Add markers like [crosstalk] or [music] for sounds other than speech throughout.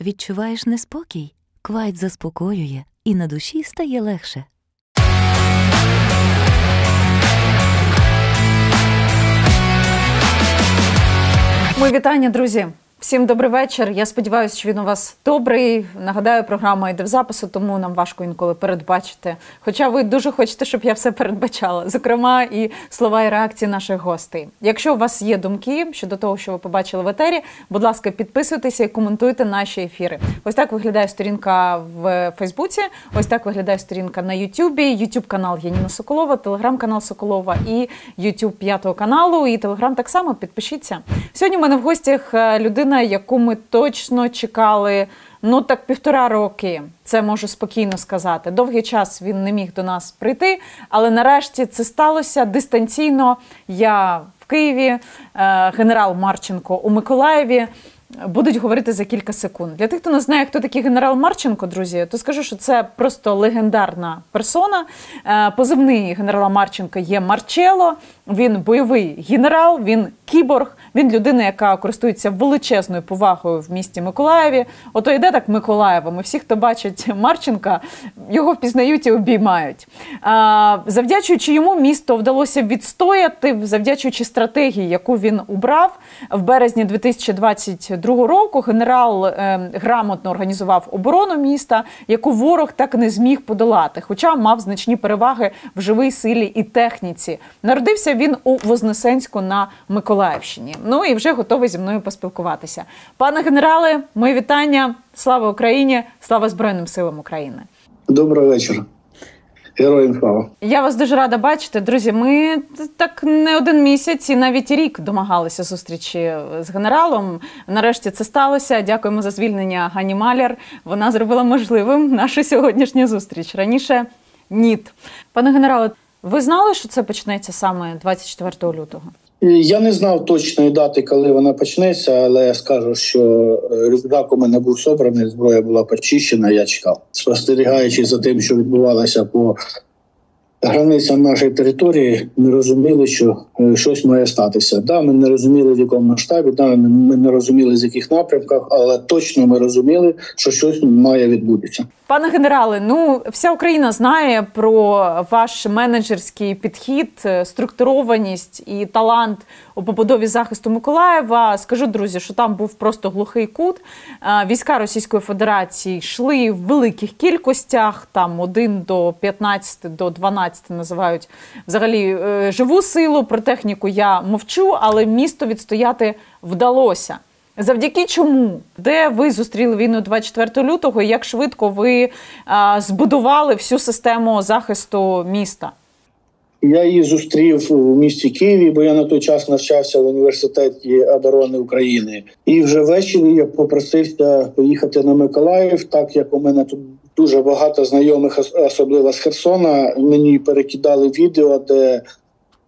Відчуваєш неспокій? Квайт заспокоює, і на душі стає легше. Мої вітання, друзі. Всім добрий вечір. Я сподіваюся, що він у вас добрий. Нагадаю, програма йде в запису, тому нам важко інколи передбачити. Хоча ви дуже хочете, щоб я все передбачала, зокрема, і слова і реакції наших гостей. Якщо у вас є думки щодо того, що ви побачили в етері, будь ласка, підписуйтеся і коментуйте наші ефіри. Ось так виглядає сторінка в Фейсбуці. Ось так виглядає сторінка на Ютубі. Ютуб канал Яніна Соколова, телеграм-канал Соколова і Ютуб п'ятого каналу. І телеграм так само підпишіться. Сьогодні в мене в гостях е, людина людина, яку ми точно чекали. Ну так півтора роки, це можу спокійно сказати. Довгий час він не міг до нас прийти, але нарешті це сталося дистанційно. Я в Києві, е, генерал Марченко у Миколаєві. Будуть говорити за кілька секунд. Для тих, хто не знає, хто такий генерал Марченко, друзі, то скажу, що це просто легендарна персона. Е, позивний генерала Марченка є Марчело. Він бойовий генерал, він кіборг. Він людина, яка користується величезною повагою в місті Миколаєві. Ото йде так Миколаєвом. І всі, хто бачить [laughs] Марченка, його впізнають і обіймають. А, Завдячуючи йому, місто вдалося відстояти, завдячуючи стратегії, яку він убрав в березні 2022 року. Генерал е, грамотно організував оборону міста, яку ворог так не зміг подолати, хоча мав значні переваги в живій силі і техніці. Народився він у Вознесенську на Миколаївщині. Ну і вже готовий зі мною поспілкуватися. Пане генерале, мої вітання. Слава Україні! Слава Збройним силам України! Доброго вечора. Героям слава. Я вас дуже рада бачити, друзі. Ми так не один місяць і навіть рік домагалися зустрічі з генералом. Нарешті це сталося. Дякуємо за звільнення Гані Маляр. Вона зробила можливим нашу сьогоднішню зустріч. Раніше ні. Пане генерале, ви знали, що це почнеться саме 24 лютого? Я не знав точної дати, коли вона почнеться, але я скажу, що е, рюкзак у мене був собраний, зброя була почищена. Я чекав, спостерігаючи за тим, що відбувалося по границям нашої території, ми розуміли, що е, щось має статися. Да, ми не розуміли в якому масштабі, да, ми не розуміли з яких напрямках, але точно ми розуміли, що щось має відбутися. Пане генерале, ну вся Україна знає про ваш менеджерський підхід, е, структурованість і талант у побудові захисту Миколаєва. Скажу, друзі, що там був просто глухий кут. Е, війська Російської Федерації йшли в великих кількостях, там один до 15, до 12 називають взагалі е, живу силу. Про техніку я мовчу, але місто відстояти вдалося. Завдяки чому? Де ви зустріли війну 24 лютого? Як швидко ви а, збудували всю систему захисту міста? Я її зустрів у місті Києві, бо я на той час навчався в університеті оборони України. І вже ввечері я попросився поїхати на Миколаїв, так як у мене тут дуже багато знайомих, особливо з Херсона. Мені перекидали відео, де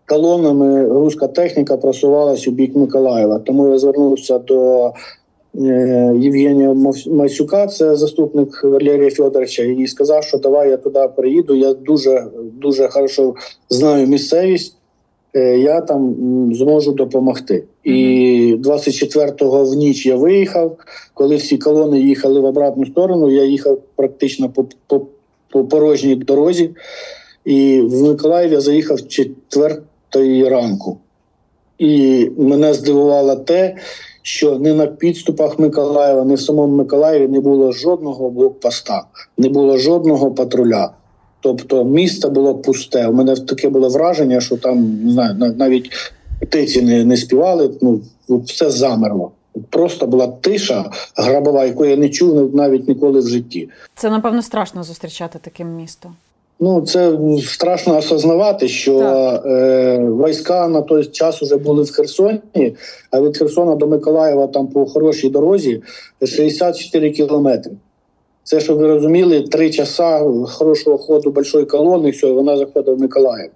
колонами руська техніка просувалась у бік Миколаєва. Тому я звернувся до е, Євгенія Масюка, це заступник Валерія Федоровича, і сказав, що давай я туди приїду. Я дуже дуже хорошо знаю місцевість. Е, я там зможу допомогти. І 24-го в ніч я виїхав. Коли всі колони їхали в обратну сторону, я їхав практично по по, по порожній дорозі. І в Миколаїв я заїхав четвер, ранку. І мене здивувало те, що не на підступах Миколаєва, не в самому Миколаєві не було жодного блокпоста, не було жодного патруля. Тобто місто було пусте. У мене таке було враження, що там не знаю, навіть птиці не не співали. Ну все замерло. Просто була тиша грабова, яку я не чув навіть ніколи в житті. Це напевно страшно зустрічати таким містом. Ну, це страшно осознавати, що е, війська на той час вже були в Херсоні, а від Херсона до Миколаєва там по хорошій дорозі 64 кілометри. Це, щоб ви розуміли, три часа хорошого ходу большої колони, все, вона заходить в Миколаїв.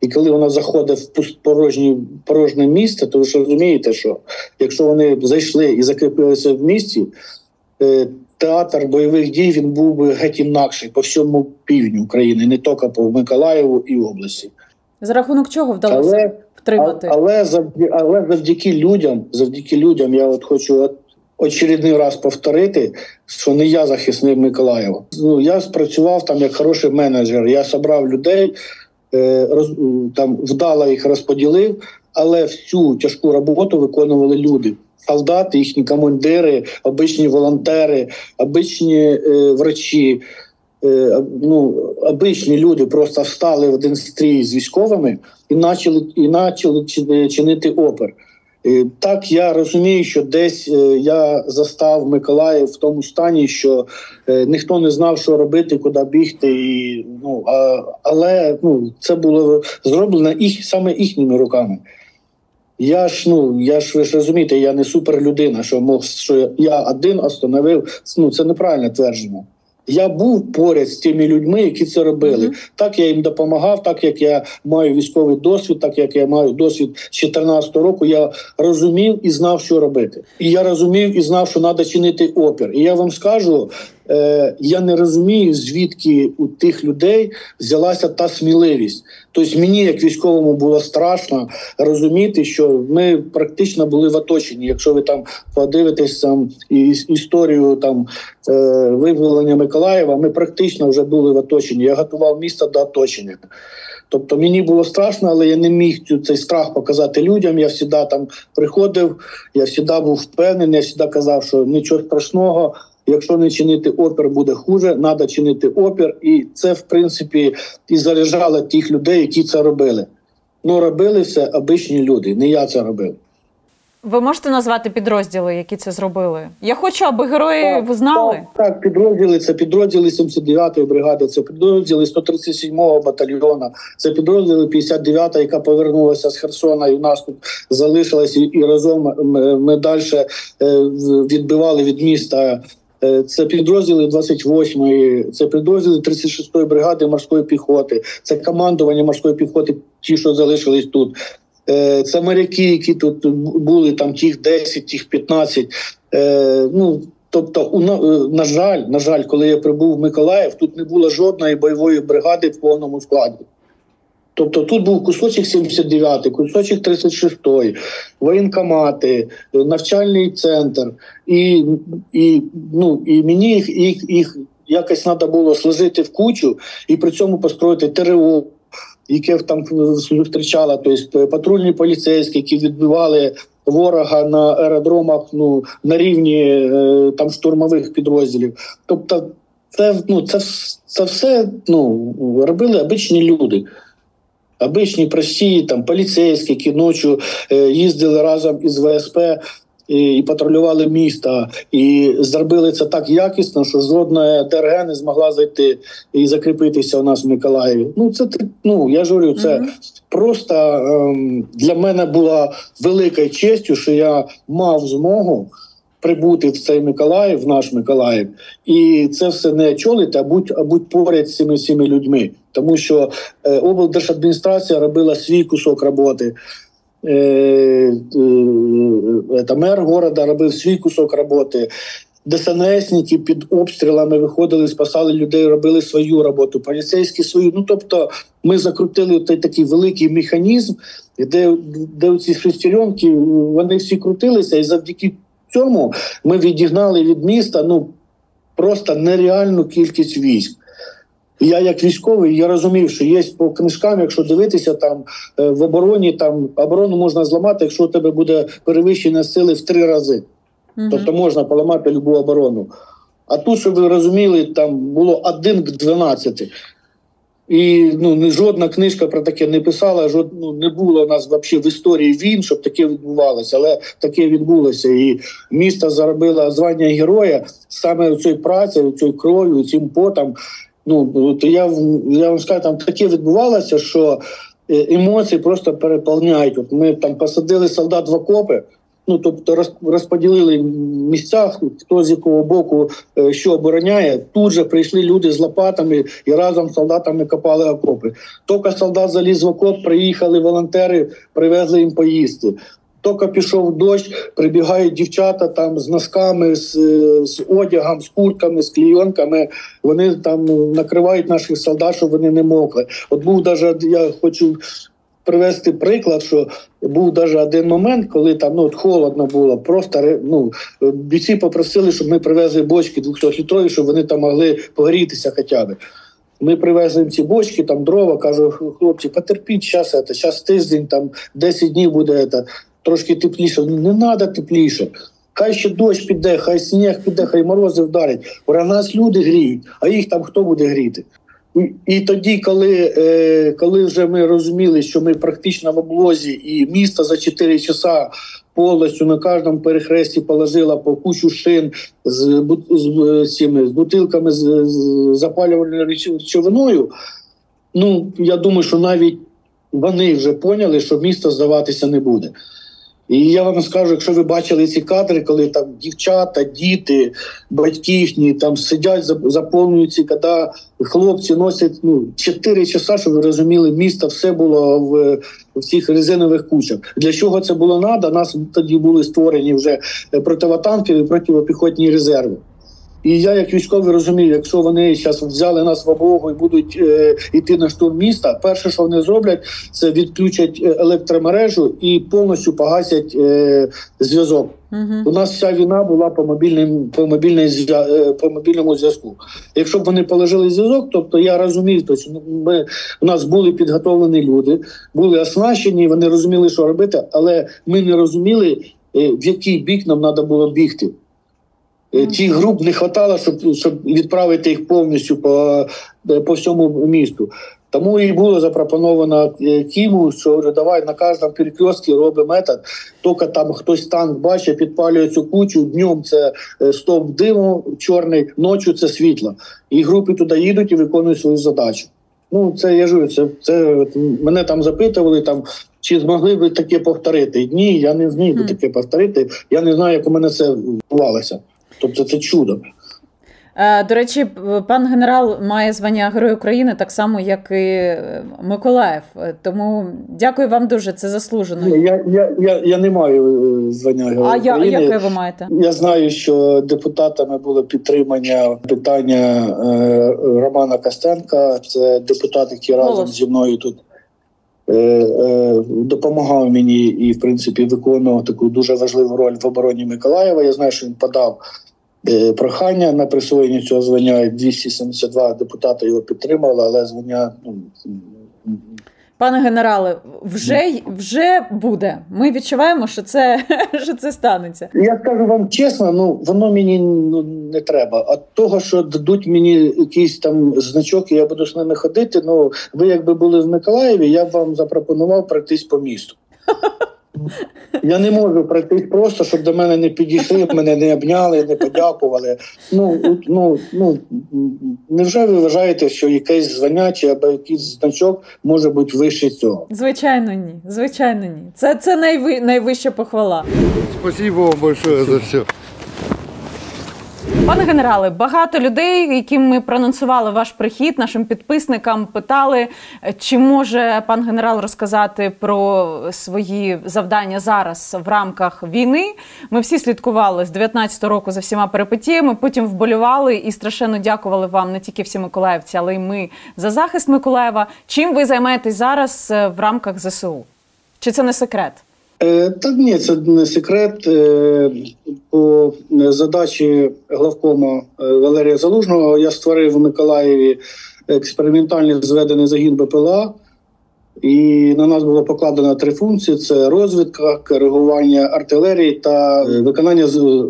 І коли вона заходить в порожнє, порожнє місце, то ви ж розумієте, що якщо вони зайшли і закріпилися в місті, е, театр бойових дій він був би геть інакший по всьому півдню України, не тільки по Миколаєву і області. За рахунок чого вдалося але, втримати? Але завдяки, але завдяки людям, завдяки людям, я от хочу очередний раз повторити, що не я захисник Миколаєва. Ну я спрацював там як хороший менеджер. Я зібрав людей, е, роз, там вдало їх розподілив, але всю тяжку роботу виконували люди. Солдати, їхні командири, обичні волонтери, обичні е, врачі. Е, ну, обичні люди просто встали в один стрій з військовими і почали і почали чинити опер. Е, так, я розумію, що десь е, я застав Миколаїв в тому стані, що е, ніхто не знав, що робити, куди бігти. І, ну, а, Але ну, це було зроблено їх, саме їхніми руками. Я ж ну я ж ви ж розумієте, я не суперлюдина, що мог що я один остановив. Ну це неправильне твердження. Я був поряд з тими людьми, які це робили. Mm-hmm. Так я їм допомагав, так як я маю військовий досвід, так як я маю досвід з 14 року. Я розумів і знав, що робити. І я розумів і знав, що треба чинити опір. І я вам скажу, е, я не розумію, звідки у тих людей взялася та сміливість. Тобто мені, як військовому, було страшно розуміти, що ми практично були в оточенні. Якщо ви там подивитесь там історію там е, визволення Миколаєва, ми практично вже були в оточенні. Я готував місто до оточення. Тобто мені було страшно, але я не міг цей страх показати людям. Я завжди там приходив, я завжди був впевнений, я завжди казав, що нічого страшного. Якщо не чинити опір, буде хуже. Треба чинити опір, і це в принципі і заряджало тих людей, які це робили. Ну робили все обичні люди. Не я це робив. Ви можете назвати підрозділи, які це зробили? Я хочу, аби герої так, знали. Так, так, підрозділи це підрозділи 79-ї бригади, це підрозділи 137-го батальйона, це підрозділи 59-та, яка повернулася з Херсона, і в нас тут залишилася, і разом ми, ми далі е, відбивали від міста це підрозділи 28-ї, це підрозділи 36-ї бригади морської піхоти, це командування морської піхоти, ті, що залишились тут. Е, це моряки, які тут були, там тих 10, тих 15. Е, ну, Тобто, на жаль, на жаль, коли я прибув в Миколаїв, тут не було жодної бойової бригади в повному складі. Тобто тут був кусочок 79, кусочок 36, воєнкомати, навчальний центр, і і, ну, і мені їх їх, їх якось треба було сложити в кучу і при цьому построїти ТРО, яке там зустрічало, тобто патрульні поліцейські, які відбивали ворога на аеродромах ну, на рівні е, там штурмових підрозділів. Тобто, це ну, це, це все ну, робили обичні люди. Обичні прості там поліцейські, які ночі їздили разом із ВСП і, патрулювали міста, і зробили це так якісно, що жодна ДРГ не змогла зайти і закріпитися у нас в Миколаєві. Ну це ну я ж говорю, це mm-hmm. просто ем, для мене була великою честю, що я мав змогу прибути в цей Миколаїв, в наш Миколаїв, і це все не очолити, а будь а будь поряд з цими всіми людьми, тому що е, облдержадміністрація робила свій кусок роботи. Е, е, е, мер города робив свій кусок роботи. ДСНСники під обстрілами виходили, спасали людей, робили свою роботу, поліцейські свою. Ну тобто, ми закрутили той такий великий механізм, де де ці шестеренки вони всі крутилися, і завдяки цьому ми відігнали від міста ну просто нереальну кількість військ. Я, як військовий, я розумів, що є по книжкам, якщо дивитися там е, в обороні, там оборону можна зламати, якщо у тебе буде перевищення сили в три рази. Угу. Тобто можна поламати любу оборону. А тут, щоб ви розуміли, там було один к 12. І ну жодна книжка про таке не писала. Жод, ну, не було у нас взагалі в історії війн, щоб таке відбувалося, але таке відбулося. І місто заробило звання героя саме цією працею, цією кров'ю, цим потом. Ну я я вам скажу, там таке відбувалося, що е, емоції просто переповняють. От Ми там посадили солдат в окопи. Ну тобто розподілили місця, хто з якого боку е, що обороняє. Тут же прийшли люди з лопатами і разом з солдатами копали окопи. Тільки солдат заліз в окоп, приїхали волонтери, привезли їм поїсти. Тільки пішов дощ, прибігають дівчата там з носками, з з одягом, з куртками, з клійонками. Вони там накривають наших солдат, щоб вони не мокли. От був навіть, я хочу привести приклад, що був навіть один момент, коли там ну, от холодно було. Просто ну, бійці попросили, щоб ми привезли бочки 200-літрові, щоб вони там могли погрітися хоча б. Ми привезли ці бочки, там дрова, кажу, хлопці, потерпіть, зараз, зараз тиждень, там 10 днів буде це, трошки тепліше. Не треба тепліше. Хай ще дощ піде, хай сніг піде, хай морози вдарять. У нас люди гріють, а їх там хто буде гріти? І і тоді, коли е, коли вже ми розуміли, що ми практично в облозі, і місто за 4 часа повністю на кожному перехресті положила по кучу шин з з, з, цими, з бутилками з, з запалювальною речовиною, ну я думаю, що навіть вони вже поняли, що місто здаватися не буде. І я вам скажу, якщо ви бачили ці кадри, коли там дівчата, діти, батьки їхні там сидять, заповнюються, коли хлопці носять ну 4 часа, щоб ви розуміли, місто все було в, в цих резинових кучах. Для чого це було треба? Нас тоді були створені вже противотанкові протипіхотні резерви. І я, як військовий, розумію, якщо вони зараз взяли нас в обогу і будуть е, йти на штурм міста, перше, що вони зроблять, це відключать е, електромережу і повністю погасять е, зв'язок. Угу. У нас вся війна була по мобільним по мобільній е, по мобільному зв'язку. Якщо б вони положили зв'язок, тобто я розумію, то ну, ми у нас були підготовлені люди, були оснащені, вони розуміли, що робити, але ми не розуміли, е, в який бік нам треба було бігти. Цих е, груп не вистачало, щоб щоб відправити їх повністю по е, по всьому місту. Тому і було запропоновано е, Кіму, що вже давай на кожному перекрестці робимо метод. Тільки там хтось танк бачить, підпалює цю кучу. Днем це стовп диму чорний, ночі це світло. І групи туди їдуть і виконують свою задачу. Ну це я жую. Це це мене там запитували там. Чи змогли ви таке повторити? Ні, я не зміг би таке повторити. Я не знаю, як у мене це відбувалося. Тобто це чудо. Е, до речі, пан генерал має звання Герой України так само, як і е, Миколаїв. Е, тому дякую вам дуже. Це заслужено. Я я, я, я не маю звання Героя а України. А яке ви маєте? Я знаю, що депутатами було підтримання питання Романа Костенка. Це депутат, який Голос. разом зі мною тут. Допомагав мені і, в принципі, виконував таку дуже важливу роль в обороні Миколаєва. Я знаю, що він подав Е, прохання на присвоєння цього звання 272 депутати його підтримали, але звання ну. Пане генерале, вже вже буде. Ми відчуваємо, що це [laughs] що це станеться. Я скажу вам чесно, ну воно мені ну не треба. А того, що дадуть мені якийсь там значок, і я буду з ними ходити. Ну ви якби були в Миколаєві, я б вам запропонував пройтись по місту. [laughs] Я не можу пройтись просто, щоб до мене не підійшли, мене не обняли, не подякували. Ну ну ну невже ви вважаєте, що якесь звання чи або якийсь значок може бути вище цього? Звичайно, ні. Звичайно, ні. Це це найви, найвища похвала. Спасибо вам большое за все. Пане генерале, багато людей, яким ми проанонсували ваш прихід, нашим підписникам питали, чи може пан генерал розказати про свої завдання зараз в рамках війни. Ми всі слідкували з 19 року за всіма перипетіями, Потім вболювали і страшенно дякували вам не тільки всі миколаївці, але й ми за захист Миколаєва. Чим ви займаєтесь зараз е, в рамках ЗСУ? Чи це не секрет? Е, та ні, це не секрет. Е, по задачі главкома е, Валерія Залужного я створив в Миколаєві експериментальний зведений загін БПЛА, і на нас було покладено три функції: це розвідка, коригування артилерії та виконання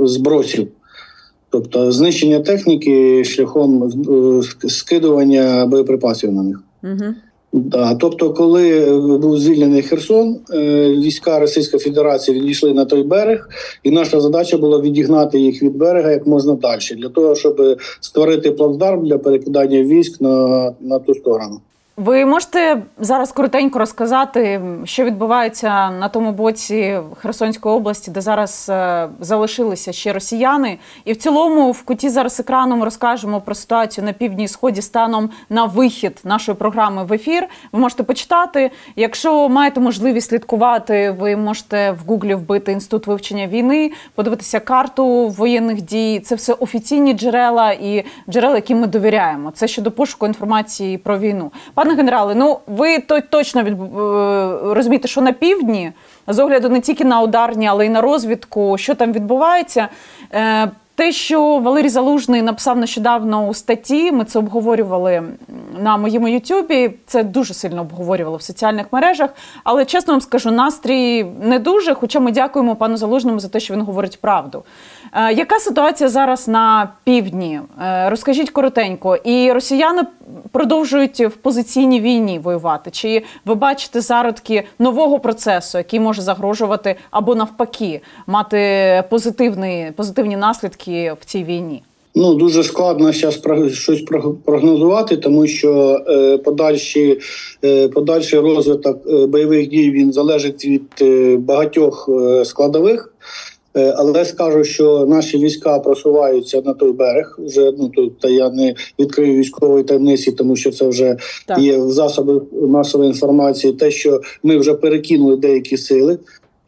збросів. Тобто знищення техніки шляхом скидування боєприпасів на них. Угу. Да, тобто, коли е, був звільнений Херсон, е, війська Російської Федерації відійшли на той берег, і наша задача була відігнати їх від берега як можна далі, для того, щоб створити плацдарм для перекидання військ на, на ту сторону. Ви можете зараз коротенько розказати, що відбувається на тому боці Херсонської області, де зараз е, залишилися ще росіяни, і в цілому в куті зараз екраном розкажемо про ситуацію на півдні сході станом на вихід нашої програми в ефір. Ви можете почитати. Якщо маєте можливість слідкувати, ви можете в гуглі вбити інститут вивчення війни, подивитися карту воєнних дій. Це все офіційні джерела і джерела, яким ми довіряємо. Це щодо пошуку інформації про війну. Пане Пане генерале, ну ви то точно від е, розумієте, що на півдні з огляду не тільки на ударні, але й на розвідку, що там відбувається. Те, що Валерій Залужний написав нещодавно у статті, ми це обговорювали на моєму Ютубі. Це дуже сильно обговорювало в соціальних мережах. Але чесно вам скажу, настрій не дуже. Хоча ми дякуємо пану Залужному за те, що він говорить правду. Е, яка ситуація зараз на півдні? Е, розкажіть коротенько, і росіяни продовжують в позиційній війні воювати? Чи ви бачите зародки нового процесу, який може загрожувати або навпаки мати позитивні, позитивні наслідки в цій війні? Ну дуже складно зараз щось прогнозувати, тому що е, подальші е, подальший розвиток е, бойових дій він залежить від е, багатьох е, складових. Е, але скажу, що наші війська просуваються на той берег. Вже ну тут я не відкрию військової таємниці, тому що це вже так. є в засобах масової інформації. Те, що ми вже перекинули деякі сили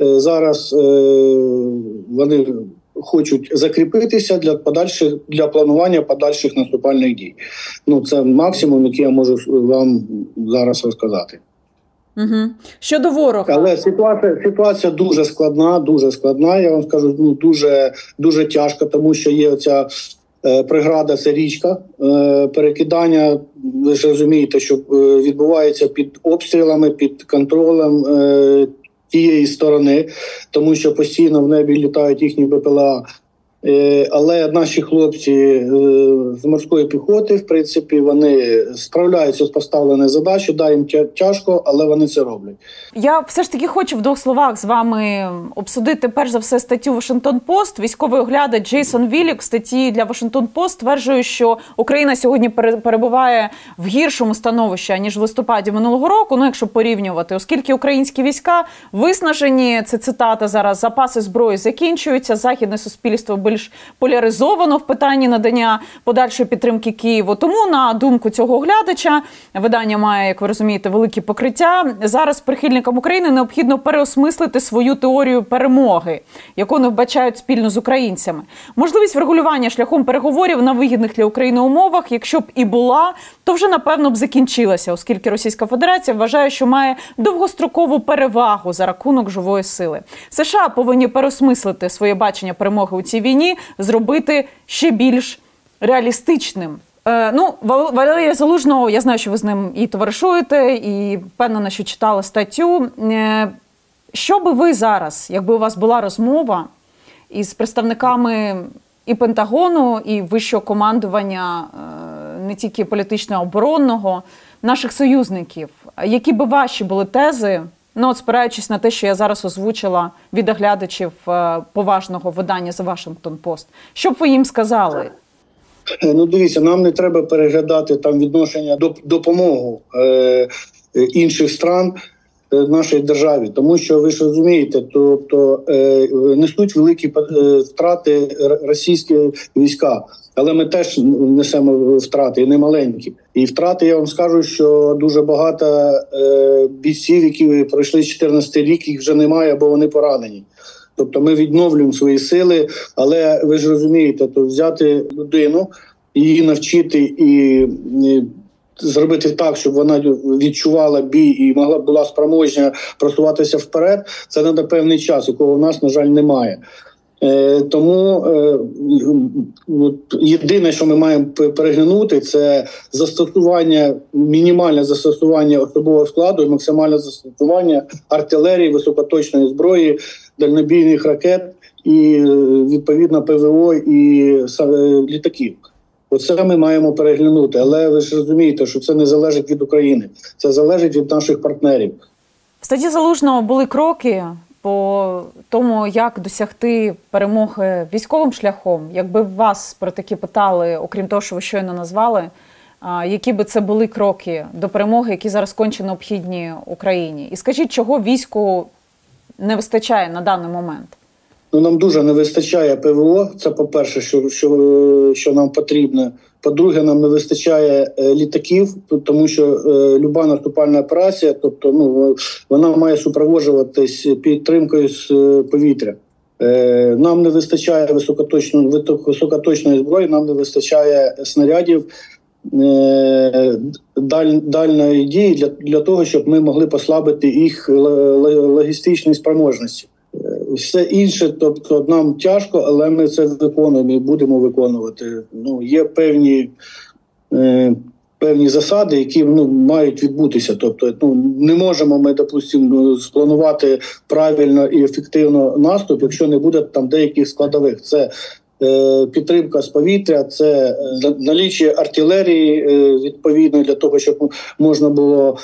е, зараз. Е, вони хочуть закріпитися для подальших для планування подальших наступальних дій. Ну це максимум, який я можу вам зараз розказати. Угу. Щодо ворога, але ситуація ситуація дуже складна, дуже складна. Я вам скажу, ну дуже дуже тяжко, тому що є оця е, преграда, це річка е, перекидання. Ви ж розумієте, що е, відбувається під обстрілами, під контролем е, тієї сторони, тому що постійно в небі літають їхні БПЛА. Е, але наші хлопці е, з морської піхоти, в принципі, вони справляються з поставленою задачею, да, їм тяжко, але вони це роблять. Я все ж таки хочу в двох словах з вами обсудити перш за все статтю Вашингтон Пост. Військовий оглядач Джейсон Вілік в статті для Вашингтон Пост стверджує, що Україна сьогодні перебуває в гіршому становищі ніж в листопаді минулого року. Ну, якщо порівнювати, оскільки українські війська виснажені, це цитата зараз запаси зброї закінчуються. Західне суспільство більш поляризовано в питанні надання подальшої підтримки Києву. Тому, на думку цього оглядача, видання має, як ви розумієте, великі покриття. Зараз прихильникам України необхідно переосмислити свою теорію перемоги, яку не вбачають спільно з українцями. Можливість врегулювання шляхом переговорів на вигідних для України умовах, якщо б і була, то вже напевно б закінчилася, оскільки Російська Федерація вважає, що має довгострокову перевагу за рахунок живої сили. США повинні переосмислити своє бачення перемоги у цій війні війні зробити ще більш реалістичним. Е, ну, Валерія Залужного, я знаю, що ви з ним і товаришуєте, і впевнена, що читали статтю. Е, що би ви зараз, якби у вас була розмова із представниками і Пентагону, і вищого командування е, не тільки політичного оборонного, наших союзників, які би ваші були тези? Ну, от спираючись на те, що я зараз озвучила від оглядачів е, поважного видання за Вашингтон Пост, що б ви їм сказали? Е, ну, дивіться, нам не треба переглядати там відношення до допомоги е, інших стран е, нашій державі, тому що ви ж розумієте, тобто е, несуть великі е, втрати російські війська. Але ми теж несемо втрати і не маленькі. І втрати я вам скажу, що дуже багато бійців, які пройшли 14 рік, їх вже немає, бо вони поранені. Тобто ми відновлюємо свої сили, але ви ж розумієте, то взяти людину, її навчити і зробити так, щоб вона відчувала бій і могла була спроможня просуватися вперед. Це на певний час, якого в нас на жаль немає. Е, тому е, єдине, що ми маємо переглянути, це застосування, мінімальне застосування особового складу і максимальне застосування артилерії, високоточної зброї, дальнобійних ракет і е, відповідно ПВО і літаків. Оце ми маємо переглянути, але ви ж розумієте, що це не залежить від України, це залежить від наших партнерів. В статті залужного були кроки по тому, як досягти перемоги військовим шляхом, якби вас про такі питали, окрім того, що ви щойно назвали, які би це були кроки до перемоги, які зараз конче необхідні Україні, і скажіть, чого війську не вистачає на даний момент? Ну, нам дуже не вистачає ПВО. Це по перше, що що, що нам потрібно. По-друге, нам не вистачає е, літаків, тому що е, люба наступальна операція, тобто ну вона має супроводжуватись підтримкою з е, повітря. Е, нам не вистачає високоточної високоточної зброї, нам не вистачає снарядів. е, даль, дальної дії для, для того, щоб ми могли послабити їх логістичні спроможності. Все інше, тобто нам тяжко, але ми це виконуємо і будемо виконувати. Ну, Є певні е, певні засади, які ну, мають відбутися. Тобто, ну не можемо ми, допустимо, спланувати правильно і ефективно наступ, якщо не буде там деяких складових. Це е, Підтримка з повітря, це е, наліччя артилерії е, відповідно для того, щоб можна було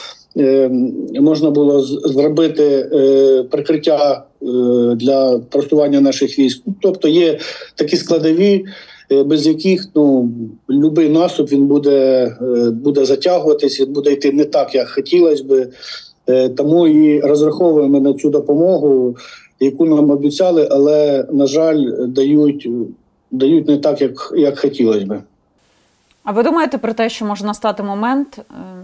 можна було зробити е, прикриття е, для просування наших військ. Тобто є такі складові, Е, без яких ну будь-який наступ він буде буде затягуватись, він буде йти не так, як хотілося би. Тому і розраховуємо на цю допомогу, яку нам обіцяли, але на жаль, дають дають не так, як, як хотілося би. А ви думаєте про те, що може настати момент,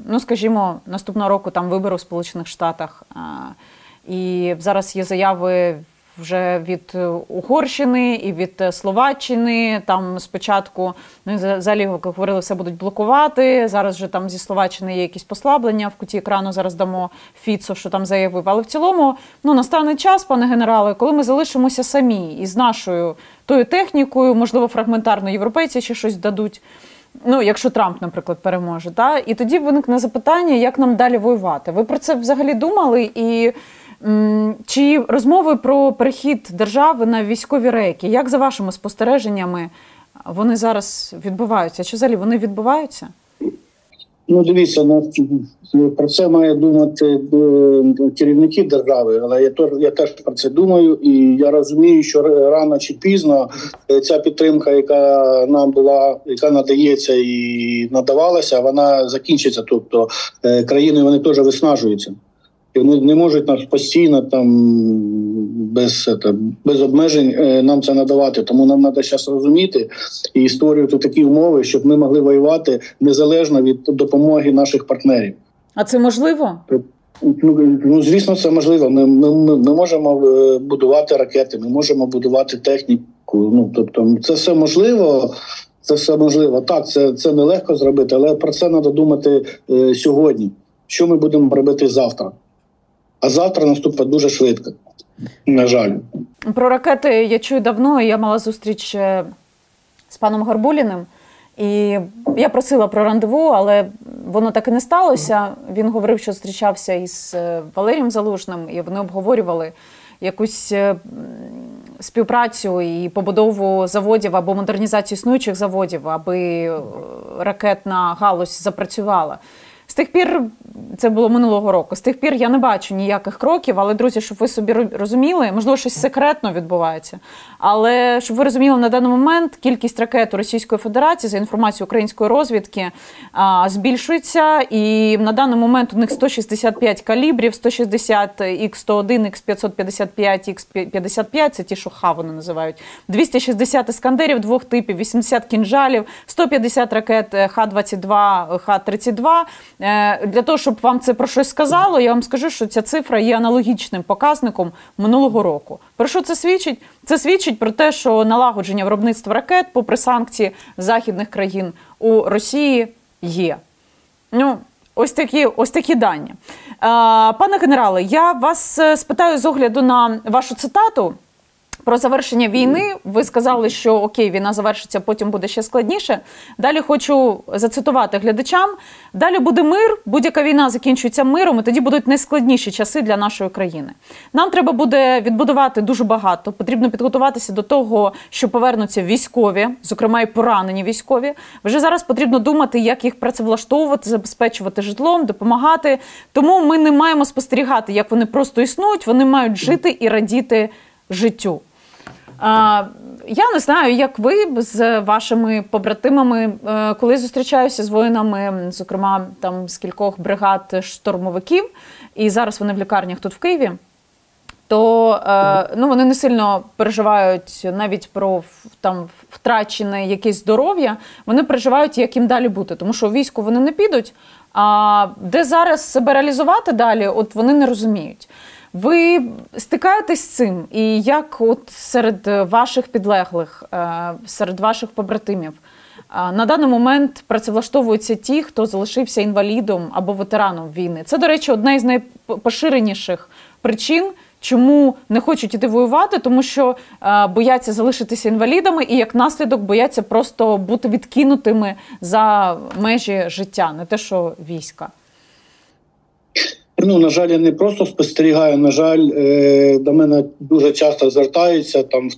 ну скажімо, наступного року там вибори у Сполучених Штатах, і зараз є заяви вже від е, Угорщини і від е, Словаччини. Там спочатку ну, взагалі як говорили, все будуть блокувати. Зараз вже там зі Словаччини є якісь послаблення. В куті екрану зараз дамо Фіцо, що там заявив. Але в цілому ну настане час, пане генерале, коли ми залишимося самі із нашою тою технікою, можливо, фрагментарно європейці ще щось дадуть. Ну, якщо Трамп, наприклад, переможе, та і тоді виникне запитання, як нам далі воювати. Ви про це взагалі думали і. Чи розмови про перехід держави на військові рейки, як за вашими спостереженнями вони зараз відбуваються? Чи взагалі вони відбуваються? Ну, дивіться, ну, про це має думати е, керівники держави, але я теж я теж про це думаю, і я розумію, що рано чи пізно е, ця підтримка, яка нам була, яка надається і надавалася, вона закінчиться. Тобто країни вони теж виснажуються. і Вони не можуть нас постійно там без це, без обмежень е, нам це надавати. Тому нам треба зараз розуміти і створювати такі умови, щоб ми могли воювати незалежно від допомоги наших партнерів. А це можливо? Ну, ну звісно, це можливо. Ми, ми, ми можемо е, будувати ракети, ми можемо будувати техніку. Ну тобто, це все можливо. Це все можливо. Так, це це нелегко зробити, але про це треба думати е, сьогодні. Що ми будемо робити завтра? А завтра наступить дуже швидко. На жаль, про ракети я чую давно. Я мала зустріч е, з паном Гарбуліним, і я просила про рандеву, але воно так і не сталося. Він говорив, що зустрічався із е, Валерієм Залужним, і вони обговорювали якусь е, співпрацю і побудову заводів або модернізацію існуючих заводів, аби ракетна галузь запрацювала. З тих пір це було минулого року. З тих пір я не бачу ніяких кроків, але друзі, щоб ви собі розуміли, можливо, щось секретно відбувається. Але щоб ви розуміли, на даний момент кількість ракет у Російської Федерації за інформацією української розвідки а, збільшується, і на даний момент у них 165 калібрів, 160 Х101, Х555, Х55, це ті, що ха вони називають, 260 іскандерів двох типів, 80 кінжалів, 150 ракет Х-22, Х-32. Е, для того, щоб вам це про щось сказало, я вам скажу, що ця цифра є аналогічним показником минулого року. Про що це свідчить? Це свідчить про те, що налагодження виробництва ракет, попри санкції західних країн у Росії, є. Ну, ось такі ось такі дані. Пане генерале, я вас е, спитаю з огляду на вашу цитату. Про завершення війни ви сказали, що окей, війна завершиться, потім буде ще складніше. Далі хочу зацитувати глядачам. Далі буде мир, будь-яка війна закінчується миром, і тоді будуть найскладніші часи для нашої країни. Нам треба буде відбудувати дуже багато. Потрібно підготуватися до того, що повернуться військові, зокрема і поранені військові. Вже зараз потрібно думати, як їх працевлаштовувати, забезпечувати житлом, допомагати. Тому ми не маємо спостерігати, як вони просто існують. Вони мають жити і радіти життю. Я не знаю, як ви з вашими побратимами, е, коли зустрічаюся з воїнами, зокрема там з кількох бригад штурмовиків, і зараз вони в лікарнях тут в Києві. То е, ну, вони не сильно переживають навіть про там втрачене якесь здоров'я. Вони переживають, як їм далі бути, тому що у війську вони не підуть. А де зараз себе реалізувати далі, от вони не розуміють. Ви стикаєтесь з цим, і як от серед ваших підлеглих, е, серед ваших побратимів, на даний момент працевлаштовуються ті, хто залишився інвалідом або ветераном війни. Це, до речі, одна із найпоширеніших причин. Чому не хочуть іти воювати? Тому що е, бояться залишитися інвалідами, і як наслідок бояться просто бути відкинутими за межі життя, не те, що війська. Ну, на жаль, я не просто спостерігаю. На жаль, е, до мене дуже часто звертаються там в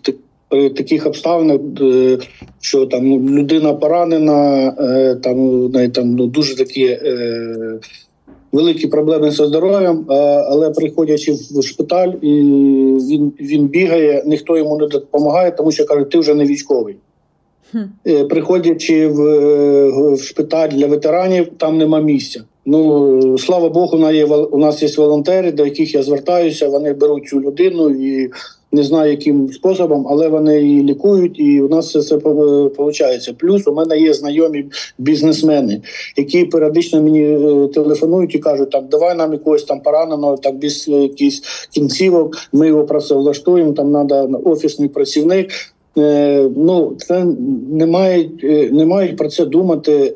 при таких обставинах, е, що там ну, людина поранена, е, там там ну, дуже такі великі проблеми зі здоров'ям, але приходячи в шпиталь, і він він бігає, ніхто йому не допомагає, тому що кажуть, ти вже не військовий. Хм. Приходячи в, в шпиталь для ветеранів, там нема місця. Ну слава Богу, на є у нас є волонтери, до яких я звертаюся. Вони беруть цю людину і не знаю, яким способом, але вони її лікують, і у нас це все виходить. Плюс у мене є знайомі бізнесмени, які періодично мені е, телефонують і кажуть, там давай нам якогось там пораненого, так без якихось кінцівок. Ми його працевлаштуємо. Там треба офісний працівник. Е, ну це не мають е, не мають про це думати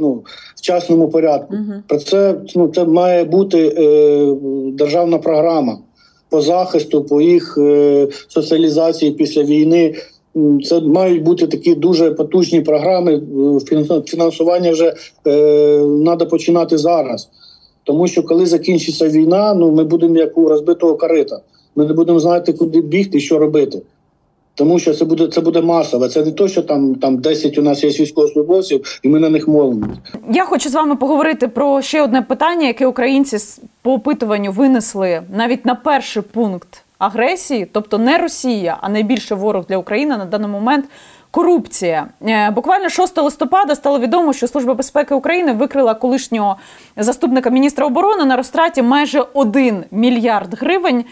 ну, в частному порядку. Uh-huh. Про це ну це має бути е, державна програма по захисту, по їх е, соціалізації після війни. Це мають бути такі дуже потужні програми. Е, фінансування вже треба починати зараз, тому що коли закінчиться війна, ну ми будемо як у розбитого карита. Ми не будемо знати, куди бігти, що робити. Тому що це буде це буде масово. Це не то, що там там 10 у нас є військовослужбовців, і ми на них молимо. Я хочу з вами поговорити про ще одне питання, яке українці по опитуванню винесли навіть на перший пункт агресії, тобто не Росія, а найбільше ворог для України на даний момент. Корупція е, буквально 6 листопада стало відомо, що служба безпеки України викрила колишнього заступника міністра оборони на розтраті майже 1 мільярд гривень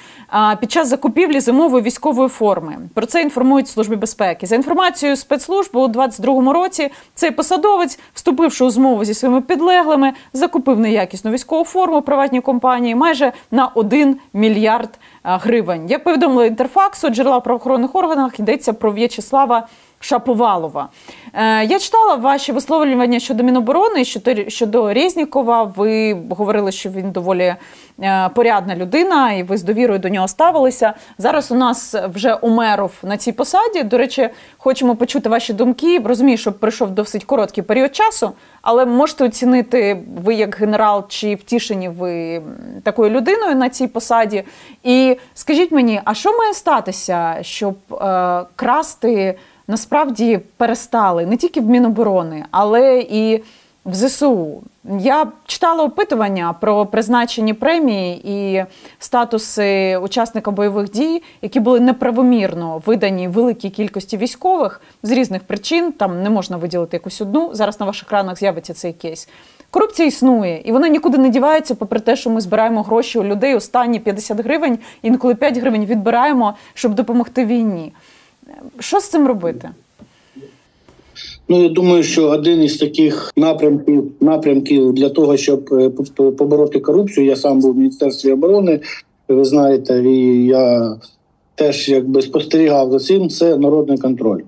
під час закупівлі зимової військової форми. Про це інформують служби безпеки. За інформацією спецслужб у 2022 році цей посадовець, вступивши у змову зі своїми підлеглими, закупив неякісну військову форму приватній компанії майже на 1 мільярд гривень. Як повідомили інтерфаксу, джерела правоохоронних органах йдеться про В'ячеслава Шаповалова. Е, я читала ваші висловлювання щодо Міноборони, щодо, Резнікова. Ви говорили, що він доволі е, порядна людина, і ви з довірою до нього ставилися. Зараз у нас вже Умеров на цій посаді. До речі, хочемо почути ваші думки. Розумію, що пройшов досить короткий період часу, але можете оцінити ви як генерал, чи втішені ви такою людиною на цій посаді. І скажіть мені, а що має статися, щоб е, красти? Насправді перестали не тільки в Міноборони, але і в ЗСУ. Я читала опитування про призначені премії і статуси учасника бойових дій, які були неправомірно видані великій кількості військових з різних причин. Там не можна виділити якусь одну. Зараз на ваших екранах з'явиться цей кейс. Корупція існує, і вона нікуди не дівається, попри те, що ми збираємо гроші у людей останні 50 гривень, інколи 5 гривень відбираємо, щоб допомогти війні. Що з цим робити? Ну, я думаю, що один із таких напрямків напрямків для того, щоб е, побороти корупцію, я сам був в міністерстві оборони. Ви знаєте, і я теж якби спостерігав за цим. Це народний контроль.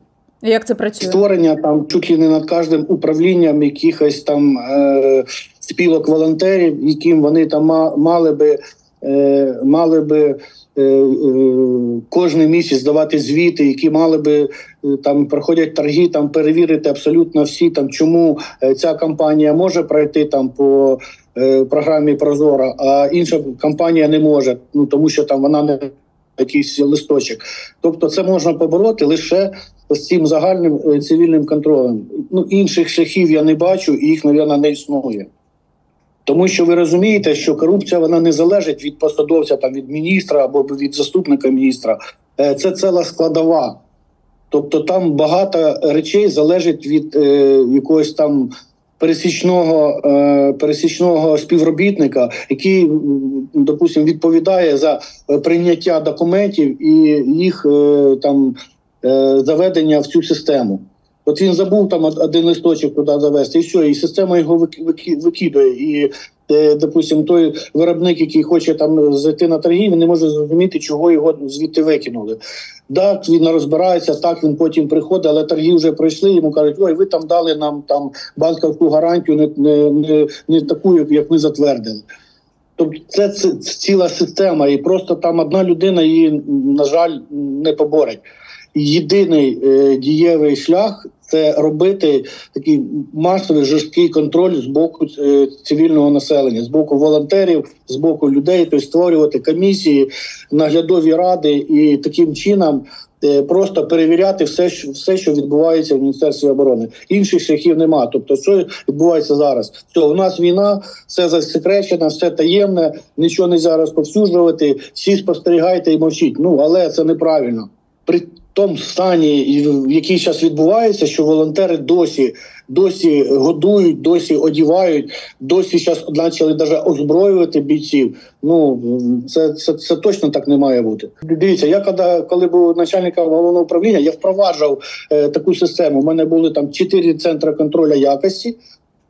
Як це працює? Створення там чуть ли не над кожним управлінням якихось там е, спілок волонтерів, яким вони там мали би е, мали би кожен місяць давати звіти, які мали би е, там проходять торги, там перевірити абсолютно всі, там чому ця компанія може пройти там по програмі Прозора, а інша компанія не може, ну тому що там вона не якийсь листочок. Тобто, це можна побороти лише з цим загальним цивільним контролем. Ну інших шляхів я не бачу, і їх, мабуть, не існує. Тому що ви розумієте, що корупція вона не залежить від посадовця, там від міністра або від заступника міністра. Е, це ціла складова. Тобто там багато речей залежить від е, якогось там пересічного е, пересічного співробітника, який допустим, відповідає за прийняття документів і їх е, там е, заведення в цю систему. От він забув там один листочок туди завести, і все, і система його викидує. І, е, допустимо, той виробник, який хоче там зайти на торги, він не може зрозуміти, чого його звідти викинули. Так, він розбирається, так він потім приходить, але торги вже пройшли. Йому кажуть, ой, ви там дали нам там банківську гарантію, не не, не, не таку, як ми затвердили. Тобто, це, це ціла система, і просто там одна людина її, на жаль, не поборить. Єдиний е, дієвий шлях це робити такий масовий жорсткий контроль з боку е, цивільного населення, з боку волонтерів, з боку людей, тобто створювати комісії, наглядові ради і таким чином. Е, просто перевіряти все, що все, що відбувається в міністерстві оборони. Інших шляхів немає. Тобто, що відбувається зараз? Що у нас війна, все засекречено, все таємне, нічого не можна розповсюджувати. Всі спостерігайте і мовчіть. Ну але це неправильно. При тому стані, в який час відбувається, що волонтери досі досі годують, досі одівають, досі зараз почали навіть озброювати бійців. Ну це це, це точно так не має бути. Дивіться, я коли, коли був начальником головного управління, я впроваджував е, таку систему. У мене були там чотири центри контролю якості.